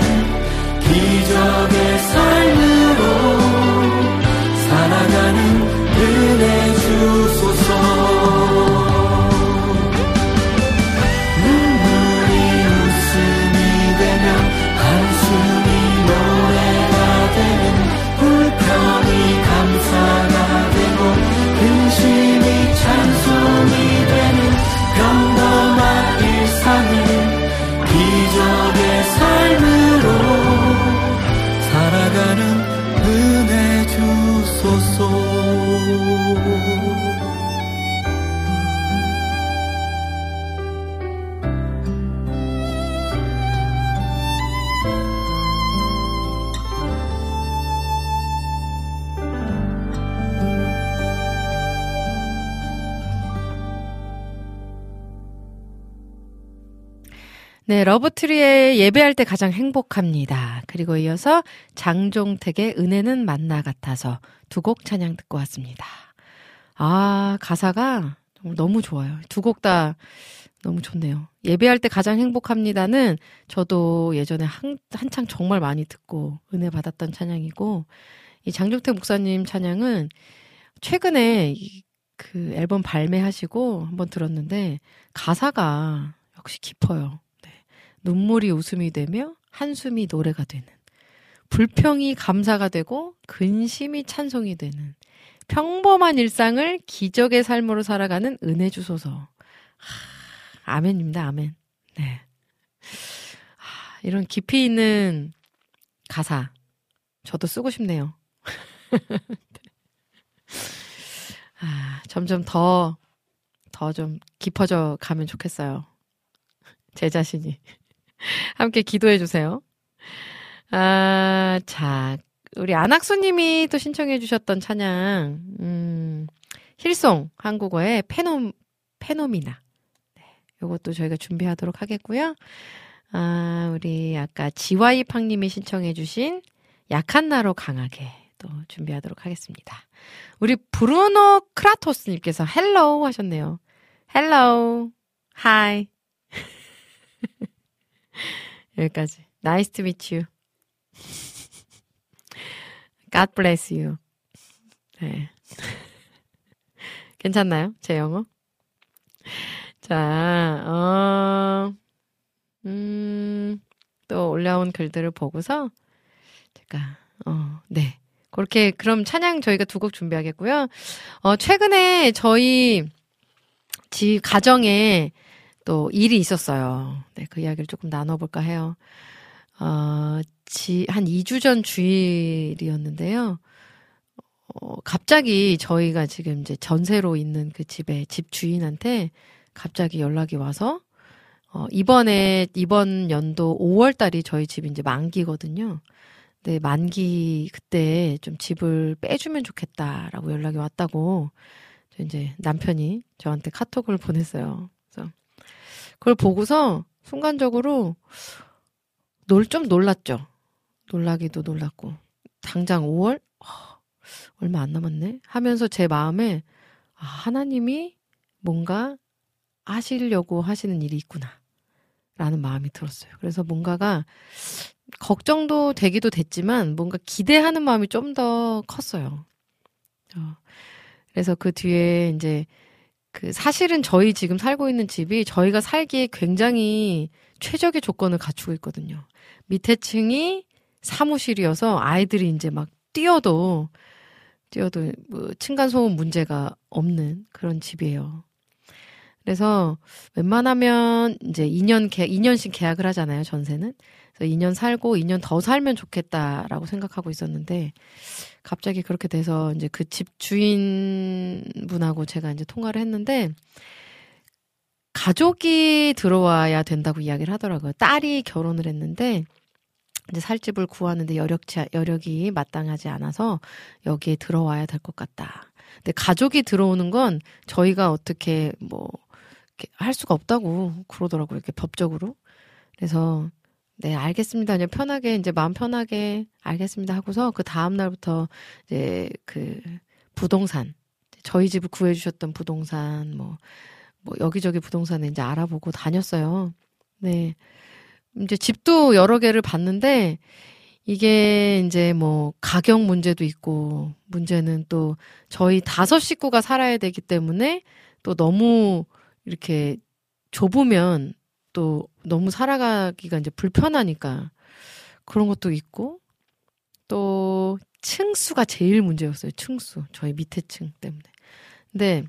기적 네, 러브트리의 예배할 때 가장 행복합니다. 그리고 이어서 장종택의 은혜는 만나 같아서 두 곡 찬양 듣고 왔습니다. 아, 가사가 너무 좋아요. 두 곡 다 너무 좋네요. 예배할 때 가장 행복합니다는 저도 예전에 한, 한창 정말 많이 듣고 은혜 받았던 찬양이고, 이 장종택 목사님 찬양은 최근에 이- 그 앨범 발매하시고 한번 들었는데, 가사가 역시 깊어요. 네. 눈물이 웃음이 되며 한숨이 노래가 되는 불평이 감사가 되고 근심이 찬송이 되는 평범한 일상을 기적의 삶으로 살아가는 은혜 주소서. 하, 아멘입니다. 아멘. 네. 하, 이런 깊이 있는 가사 저도 쓰고 싶네요. 아, 점점 더 더 좀 깊어져 가면 좋겠어요. 제 자신이. 함께 기도해 주세요. 아, 자, 우리 안학수님이 또 신청해 주셨던 찬양, 음, 힐송 한국어의 페노, 페노미나. 네, 요것도 저희가 준비하도록 하겠고요. 아, 우리 아까 지와이팡님이 신청해 주신 약한 나로 강하게 또또 준비하도록 하겠습니다. 우리 브루노 크라토스님께서 hello 하셨네요. Hello, hi. 여기까지. Nice to meet you. God bless you. 네. 괜찮나요? 제 영어? 자, 어, 음, 또 올라온 글들을 보고서 제가, 어, 네. 그렇게, 그럼 찬양 저희가 두 곡 준비하겠고요. 어, 최근에 저희 집 가정에 또 일이 있었어요. 네, 그 이야기를 조금 나눠볼까 해요. 어, 지, 한 2주 전 주일이었는데요. 어, 갑자기 저희가 지금 이제 전세로 있는 그 집에 집 주인한테 갑자기 연락이 와서 어, 이번에 이번 연도 5월 달이 저희 집이 이제 만기거든요. 네, 만기 그때 좀 집을 빼주면 좋겠다라고 연락이 왔다고 저 이제 남편이 저한테 카톡을 보냈어요. 그걸 보고서 순간적으로 놀 좀 놀랐죠. 놀라기도 놀랐고 당장 5월 어, 얼마 안 남았네 하면서 제 마음에 아, 하나님이 뭔가 하시려고 하시는 일이 있구나. 라는 마음이 들었어요. 그래서 뭔가가 걱정도 되기도 됐지만 뭔가 기대하는 마음이 좀 더 컸어요. 어, 그래서 그 뒤에 이제 그 사실은 저희 지금 살고 있는 집이 저희가 살기에 굉장히 최적의 조건을 갖추고 있거든요. 밑에 층이 사무실이어서 아이들이 이제 막 뛰어도 뛰어도 뭐 층간 소음 문제가 없는 그런 집이에요. 그래서 웬만하면 이제 2년 계 2년씩 계약을 하잖아요, 전세는. 그래서 2년 살고 2년 더 살면 좋겠다라고 생각하고 있었는데 갑자기 그렇게 돼서 이제 그 집 주인분하고 제가 이제 통화를 했는데 가족이 들어와야 된다고 이야기를 하더라고요. 딸이 결혼을 했는데 이제 살 집을 구하는데 여력치 여력이 마땅하지 않아서 여기에 들어와야 될 것 같다. 근데 가족이 들어오는 건 저희가 어떻게 뭐 할 수가 없다고 그러더라고요. 이렇게 법적으로. 그래서 네, 알겠습니다. 그냥 편하게 이제 마음 편하게 알겠습니다 하고서 그 다음 날부터 이제 그 부동산 저희 집을 구해 주셨던 부동산 뭐 뭐 여기저기 부동산에 이제 알아보고 다녔어요. 네. 이제 집도 여러 개를 봤는데 이게 이제 뭐 가격 문제도 있고 문제는 또 저희 다섯 식구가 살아야 되기 때문에 또 너무 이렇게 좁으면 또 너무 살아가기가 이제 불편하니까 그런 것도 있고 또 층수가 제일 문제였어요. 층수. 저희 밑에 층 때문에. 근데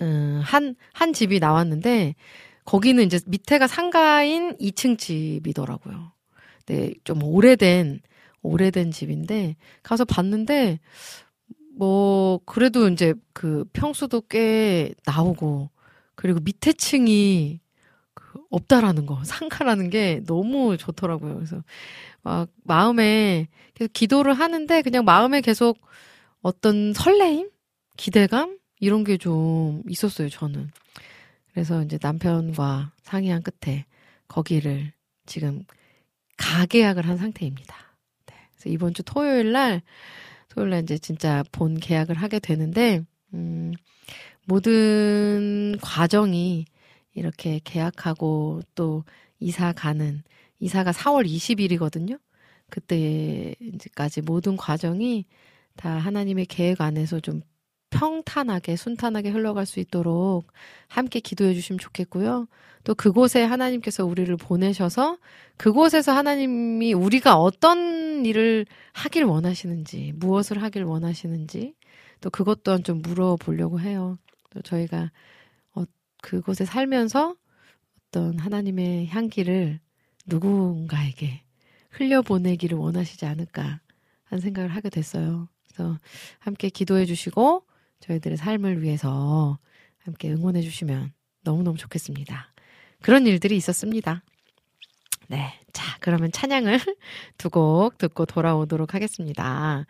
음, 한, 한 집이 나왔는데, 거기는 이제 밑에가 상가인 2층 집이더라고요. 네, 좀 오래된, 오래된 집인데, 가서 봤는데, 뭐, 그래도 이제 그 평수도 꽤 나오고, 그리고 밑에 층이 그 없다라는 거, 상가라는 게 너무 좋더라고요. 그래서 막 마음에 계속 기도를 하는데, 그냥 마음에 계속 어떤 설레임? 기대감? 이런 게 좀 있었어요, 저는. 그래서 이제 남편과 상의한 끝에 거기를 지금 가계약을 한 상태입니다. 네. 그래서 이번 주 토요일 날, 토요일 날 이제 진짜 본 계약을 하게 되는데, 음, 모든 과정이 이렇게 계약하고 또 이사 가는, 이사가 4월 20일이거든요. 그때까지 모든 과정이 다 하나님의 계획 안에서 좀 평탄하게 순탄하게 흘러갈 수 있도록 함께 기도해 주시면 좋겠고요. 또 그곳에 하나님께서 우리를 보내셔서 그곳에서 하나님이 우리가 어떤 일을 하길 원하시는지, 무엇을 하길 원하시는지 또 그것 또한 좀 물어보려고 해요. 또 저희가 어, 그곳에 살면서 어떤 하나님의 향기를 누군가에게 흘려보내기를 원하시지 않을까 하는 생각을 하게 됐어요. 그래서 함께 기도해 주시고 저희들의 삶을 위해서 함께 응원해 주시면 너무너무 좋겠습니다. 그런 일들이 있었습니다. 네. 자, 그러면 찬양을 두 곡 듣고 돌아오도록 하겠습니다.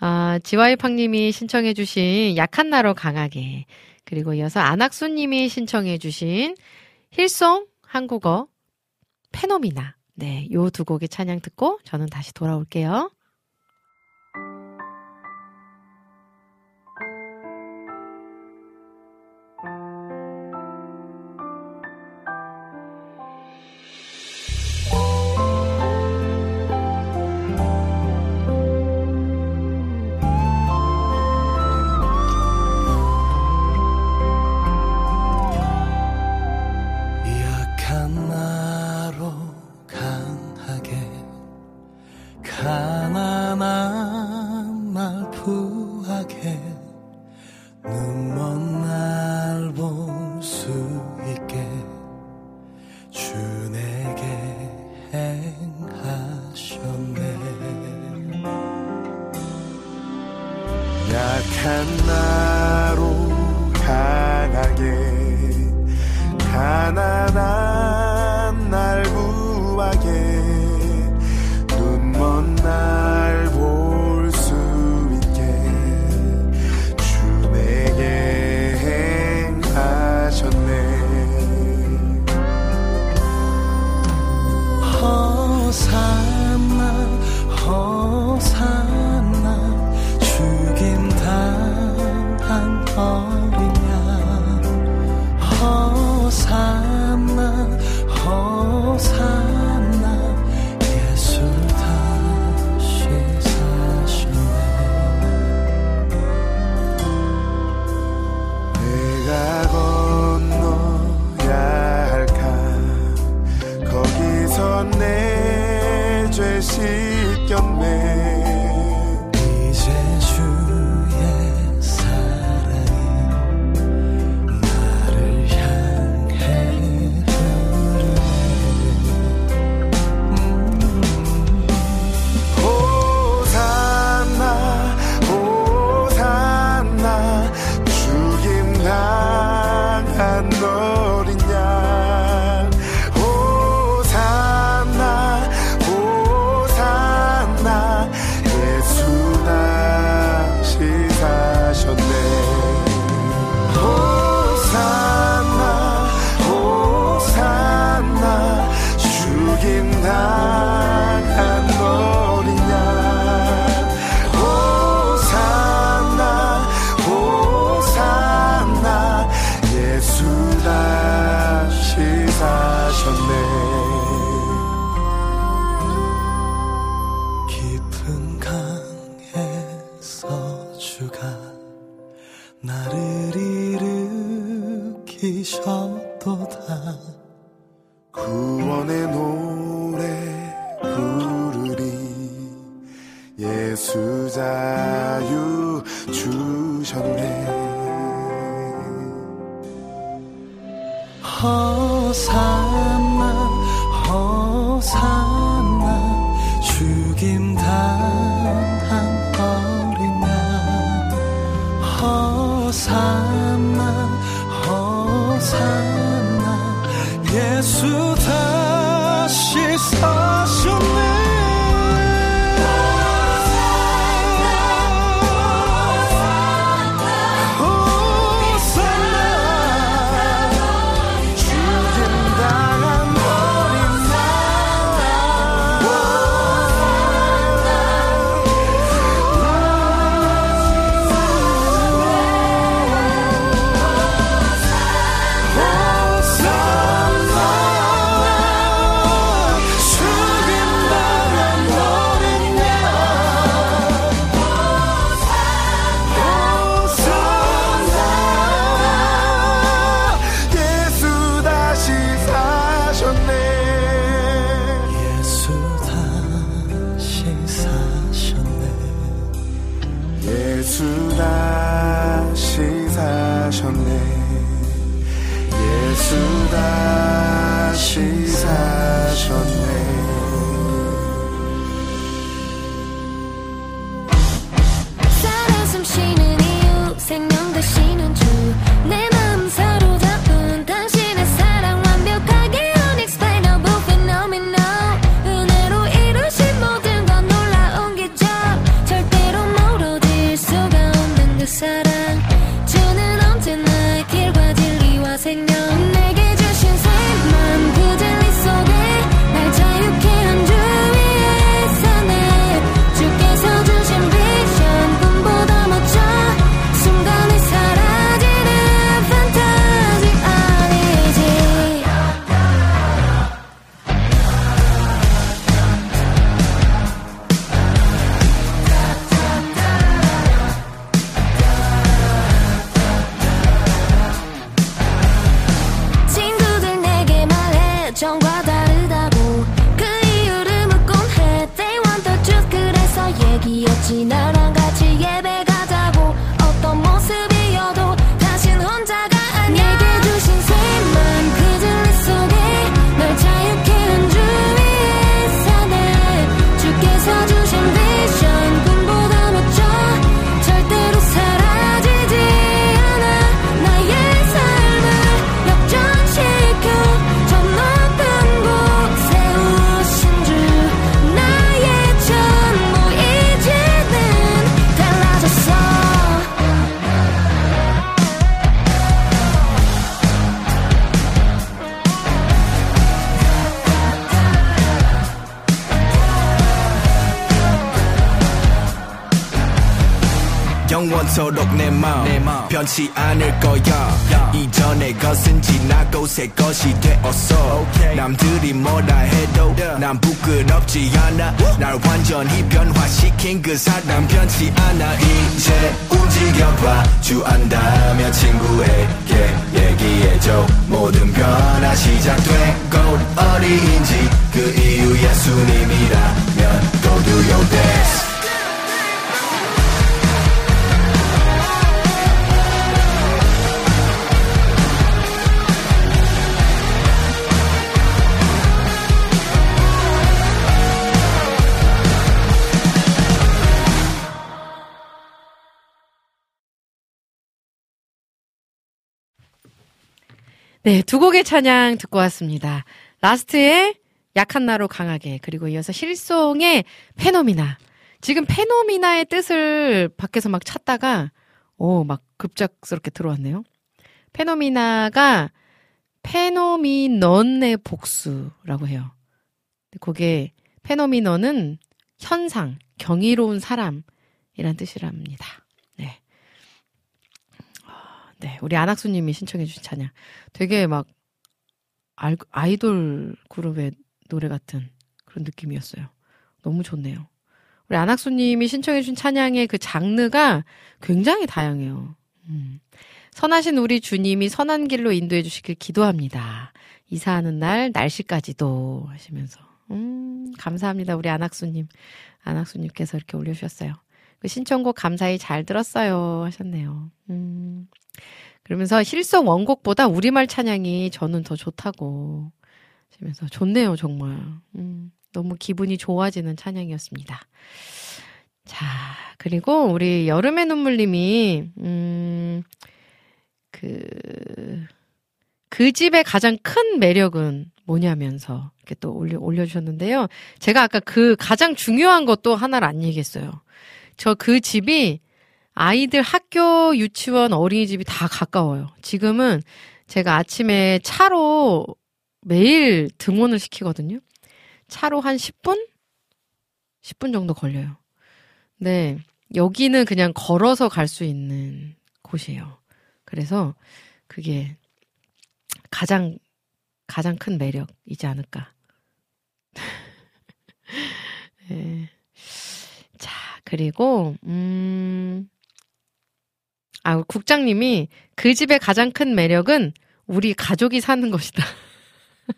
아, 지와이팡님이 신청해주신 약한 나로 강하게. 그리고 이어서 안학수님이 신청해주신 힐송 한국어 페노미나. 네. 요 두 곡의 찬양 듣고 저는 다시 돌아올게요. 눈먼 날. 오셨네. 예수다. 변치 곡의 찬양 듣고 왔습니다. 라스트의 약한 나로 강하게 그리고 이어서 실송의 페노미나. 지금 페노미나의 뜻을 밖에서 막 찾다가 오, 막 급작스럽게 들어왔네요. 페노미나가 페노미넌의 복수라고 해요. 그게 페노미넌은 현상, 경이로운 사람이란 뜻이랍니다. 네. 네, 우리 안학수님이 신청해주신 찬양. 되게 막 알- 아이돌 그룹의 노래 같은 그런 느낌이었어요. 너무 좋네요. 우리 안학수님이 신청해준 찬양의 그 장르가 굉장히 다양해요. 음. 선하신 우리 주님이 선한 길로 인도해 주시길 기도합니다. 이사하는 날 날씨까지도 하시면서 음 감사합니다 우리 안학수님 안학수님께서 이렇게 올려주셨어요. 그 신청곡 감사히 잘 들었어요 하셨네요. 음 그러면서 실성 원곡보다 우리말 찬양이 저는 더 좋다고 하시면서 좋네요 정말. 음 너무 기분이 좋아지는 찬양이었습니다. 자, 그리고 우리 여름의 눈물님이, 음, 그, 그 집의 가장 큰 매력은 뭐냐면서 이렇게 또 올려, 올려주셨는데요. 제가 아까 그 가장 중요한 것도 하나를 안 얘기했어요. 저 그 집이 아이들 학교, 유치원, 어린이집이 다 가까워요. 지금은 제가 아침에 차로 매일 등원을 시키거든요. 차로 한 10분? 10분 정도 걸려요. 네. 여기는 그냥 걸어서 갈 수 있는 곳이에요. 그래서 그게 가장, 가장 큰 매력이지 않을까. 네. 자, 그리고, 음, 아, 국장님이 그 집의 가장 큰 매력은 우리 가족이 사는 것이다.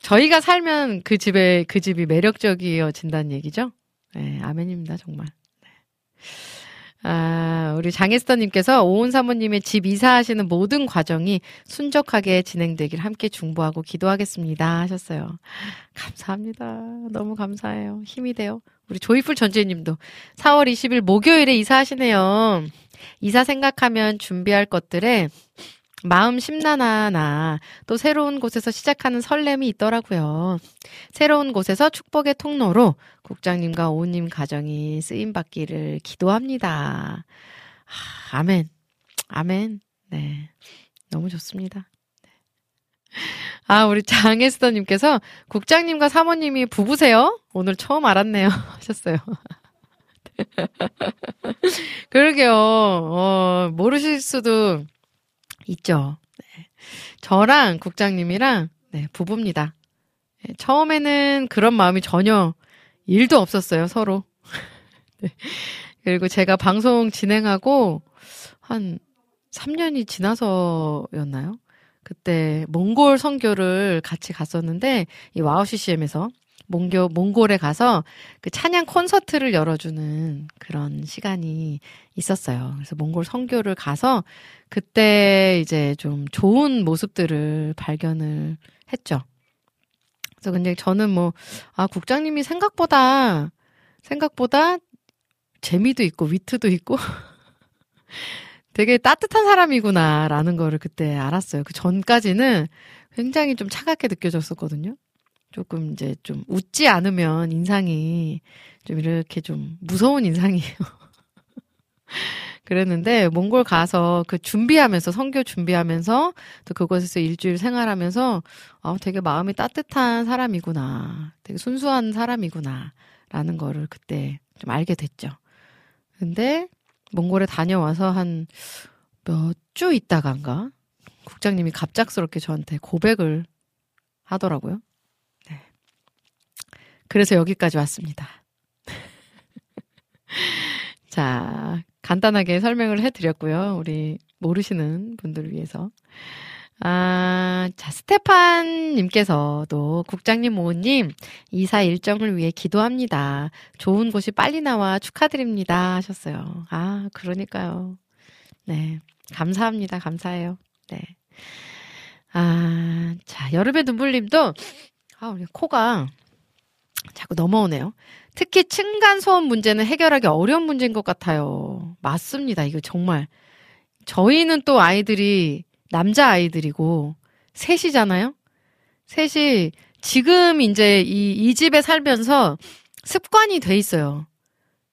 저희가 살면 그 집에 그 집이 매력적이어진다는 얘기죠. 네, 아멘입니다, 정말. 네. 아, 우리 장혜스터님께서 오은 사모님의 집 이사하시는 모든 과정이 순적하게 진행되길 함께 중보하고 기도하겠습니다 하셨어요. 감사합니다. 너무 감사해요. 힘이 돼요. 우리 조이풀 전재님도 4월 20일 목요일에 이사하시네요. 이사 생각하면 준비할 것들에 마음 심란하나 또 새로운 곳에서 시작하는 설렘이 있더라고요. 새로운 곳에서 축복의 통로로 국장님과 오우님 가정이 쓰임 받기를 기도합니다. 아, 아멘. 아멘. 네. 너무 좋습니다. 네. 아, 우리 장혜스더님께서 국장님과 사모님이 부부세요? 오늘 처음 알았네요. 하셨어요. 그러게요. 어, 모르실 수도 있죠. 네. 저랑 국장님이랑 네, 부부입니다. 네, 처음에는 그런 마음이 전혀 일도 없었어요, 서로. 네. 그리고 제가 방송 진행하고 한 3년이 지나서였나요? 그때 몽골 선교를 같이 갔었는데 이 와우 CCM에서 몽교 몽골에 가서 그 찬양 콘서트를 열어주는 그런 시간이 있었어요. 그래서 몽골 선교를 가서 그때 이제 좀 좋은 모습들을 발견을 했죠. 그래서 근데 저는 뭐, 아, 국장님이 생각보다, 생각보다 재미도 있고, 위트도 있고, 되게 따뜻한 사람이구나라는 거를 그때 알았어요. 그 전까지는 굉장히 좀 차갑게 느껴졌었거든요. 조금 이제 좀 웃지 않으면 인상이 좀 이렇게 좀 무서운 인상이에요. 그랬는데 몽골 가서 그 준비하면서 선교 준비하면서 또 그곳에서 일주일 생활하면서 아 되게 마음이 따뜻한 사람이구나. 되게 순수한 사람이구나라는 거를 그때 좀 알게 됐죠. 근데 몽골에 다녀와서 한 몇 주 있다간가 국장님이 갑작스럽게 저한테 고백을 하더라고요. 네. 그래서 여기까지 왔습니다. 자, 간단하게 설명을 해드렸고요. 우리 모르시는 분들을 위해서. 아, 자, 스테판님께서도 국장님, 모우님, 이사 일정을 위해 기도합니다. 좋은 곳이 빨리 나와 축하드립니다. 하셨어요. 아, 그러니까요. 네. 감사합니다. 감사해요. 네. 아, 자, 여름의 눈물님도, 아, 우리 코가 자꾸 넘어오네요. 특히 층간소음 문제는 해결하기 어려운 문제인 것 같아요. 맞습니다. 이거 정말. 저희는 또 아이들이 남자 아이들이고 셋이잖아요. 셋이 지금 이제 이, 이 집에 살면서 습관이 돼 있어요.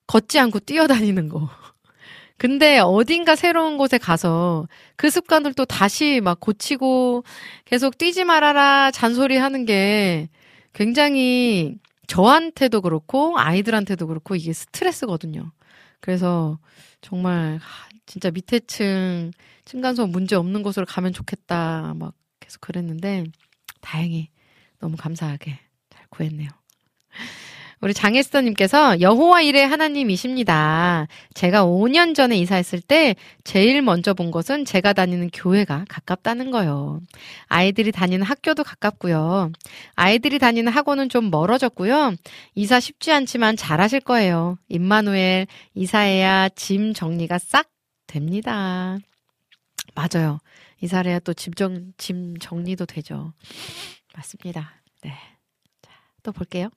걷지 않고 뛰어다니는 거. 근데 어딘가 새로운 곳에 가서 그 습관을 또 다시 막 고치고 계속 뛰지 말아라 잔소리 하는 게 굉장히 저한테도 그렇고 아이들한테도 그렇고 이게 스트레스거든요. 그래서 정말 진짜 밑에 층 층간소음 문제 없는 곳으로 가면 좋겠다 막 계속 그랬는데 다행히 너무 감사하게 잘 구했네요. 우리 장혜스터님께서 여호와 일의 하나님이십니다. 제가 5년 전에 이사했을 때 제일 먼저 본 것은 제가 다니는 교회가 가깝다는 거요. 아이들이 다니는 학교도 가깝고요. 아이들이 다니는 학원은 좀 멀어졌고요. 이사 쉽지 않지만 잘하실 거예요. 임마누엘 이사해야 짐 정리가 싹 됩니다. 맞아요. 이사를 해야 또 짐, 정, 짐 정리도 되죠. 맞습니다. 네. 자, 또 볼게요.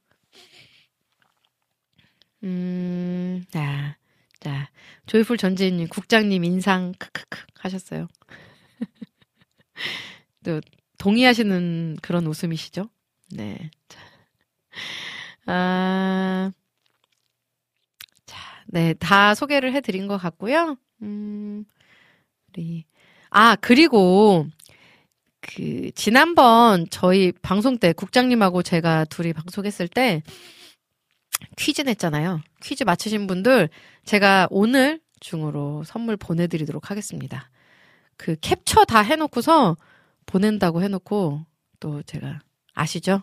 음, 자, 자, 조이풀 전재님, 국장님 인상, 크크크 하셨어요. 또, 동의하시는 그런 웃음이시죠? 네. 자, 아, 자, 네, 다 소개를 해드린 것 같고요. 음, 우리, 아, 그리고, 그, 지난번 저희 방송 때 국장님하고 제가 둘이 방송했을 때, 퀴즈 냈잖아요. 퀴즈 맞추신 분들 제가 오늘 중으로 선물 보내드리도록 하겠습니다. 그 캡처 다 해놓고서 보낸다고 해놓고 또 제가 아시죠?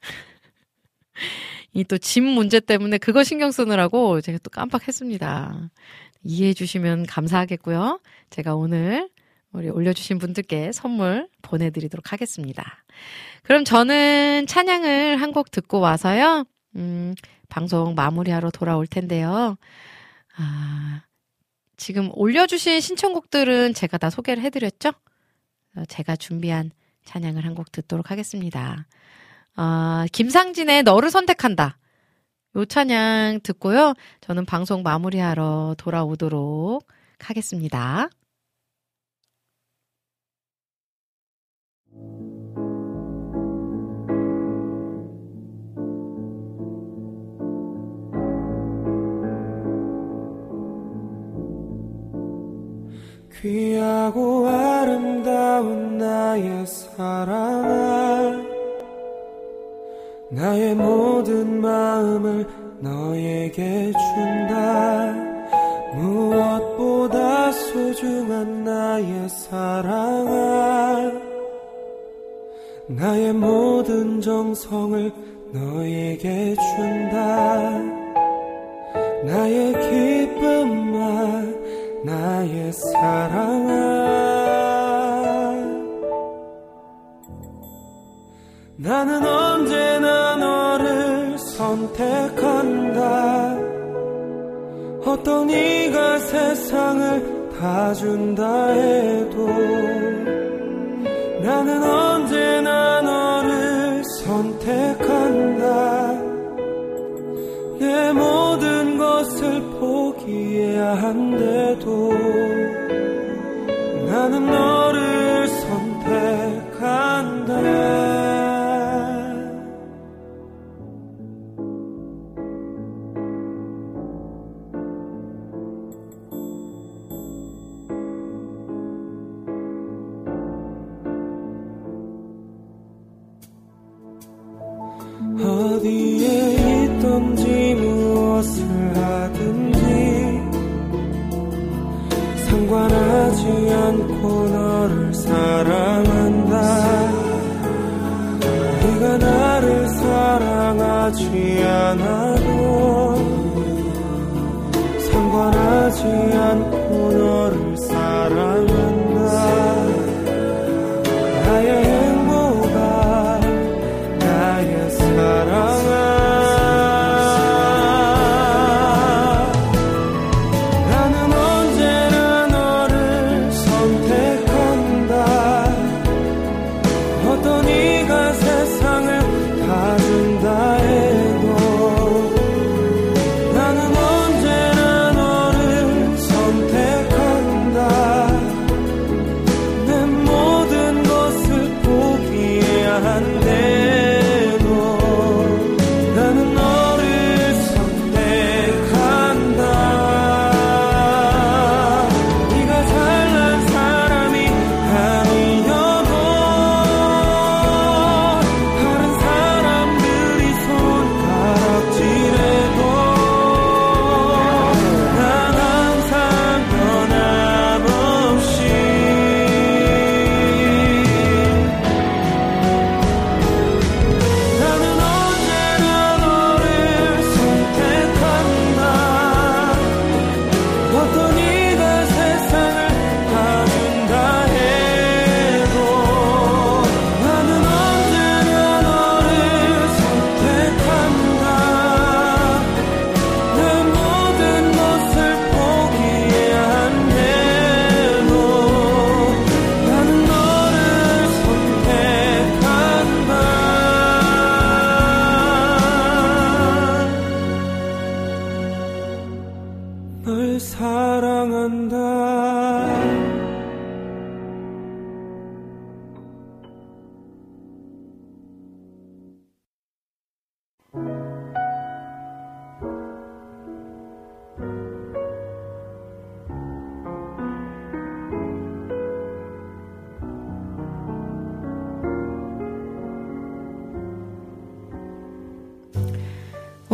이또짐 문제 때문에 그거 신경 쓰느라고 제가 또 깜빡했습니다. 이해해 주시면 감사하겠고요. 제가 오늘 우리 올려주신 분들께 선물 보내드리도록 하겠습니다. 그럼 저는 찬양을 한 곡 듣고 와서요. 음, 방송 마무리하러 돌아올 텐데요. 아, 지금 올려주신 신청곡들은 제가 다 소개를 해드렸죠? 어, 제가 준비한 찬양을 한 곡 듣도록 하겠습니다. 아, 김상진의 너를 선택한다. 요 찬양 듣고요. 저는 방송 마무리하러 돌아오도록 하겠습니다. 귀하고 아름다운 나의 사랑아 나의 모든 마음을 너에게 준다. 무엇보다 소중한 나의 사랑아 나의 모든 정성을 너에게 준다. 나의 기쁨만 나의 사랑아 나는 언제나 너를 선택한다. 어떤 이가 세상을 다 준다 해도 나는 언제나 너를 선택한다. 내 모든 것을 포기해야 한데도 나는 너를 선택한다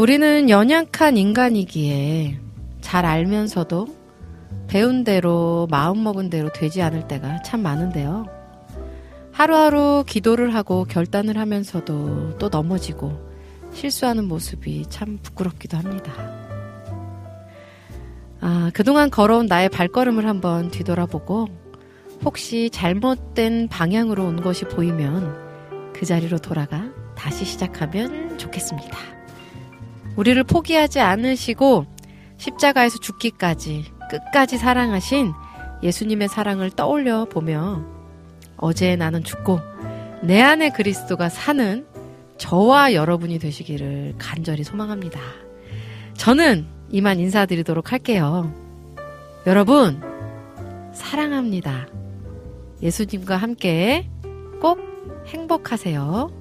우리는 연약한 인간이기에 잘 알면서도 배운 대로 마음먹은 대로 되지 않을 때가 참 많은데요. 하루하루 기도를 하고 결단을 하면서도 또 넘어지고 실수하는 모습이 참 부끄럽기도 합니다. 아, 그동안 걸어온 나의 발걸음을 한번 뒤돌아보고 혹시 잘못된 방향으로 온 것이 보이면 그 자리로 돌아가 다시 시작하면 좋겠습니다. 우리를 포기하지 않으시고 십자가에서 죽기까지 끝까지 사랑하신 예수님의 사랑을 떠올려 보며 어제 나는 죽고 내 안에 그리스도가 사는 저와 여러분이 되시기를 간절히 소망합니다. 저는 이만 인사드리도록 할게요. 여러분, 사랑합니다. 예수님과 함께 꼭 행복하세요.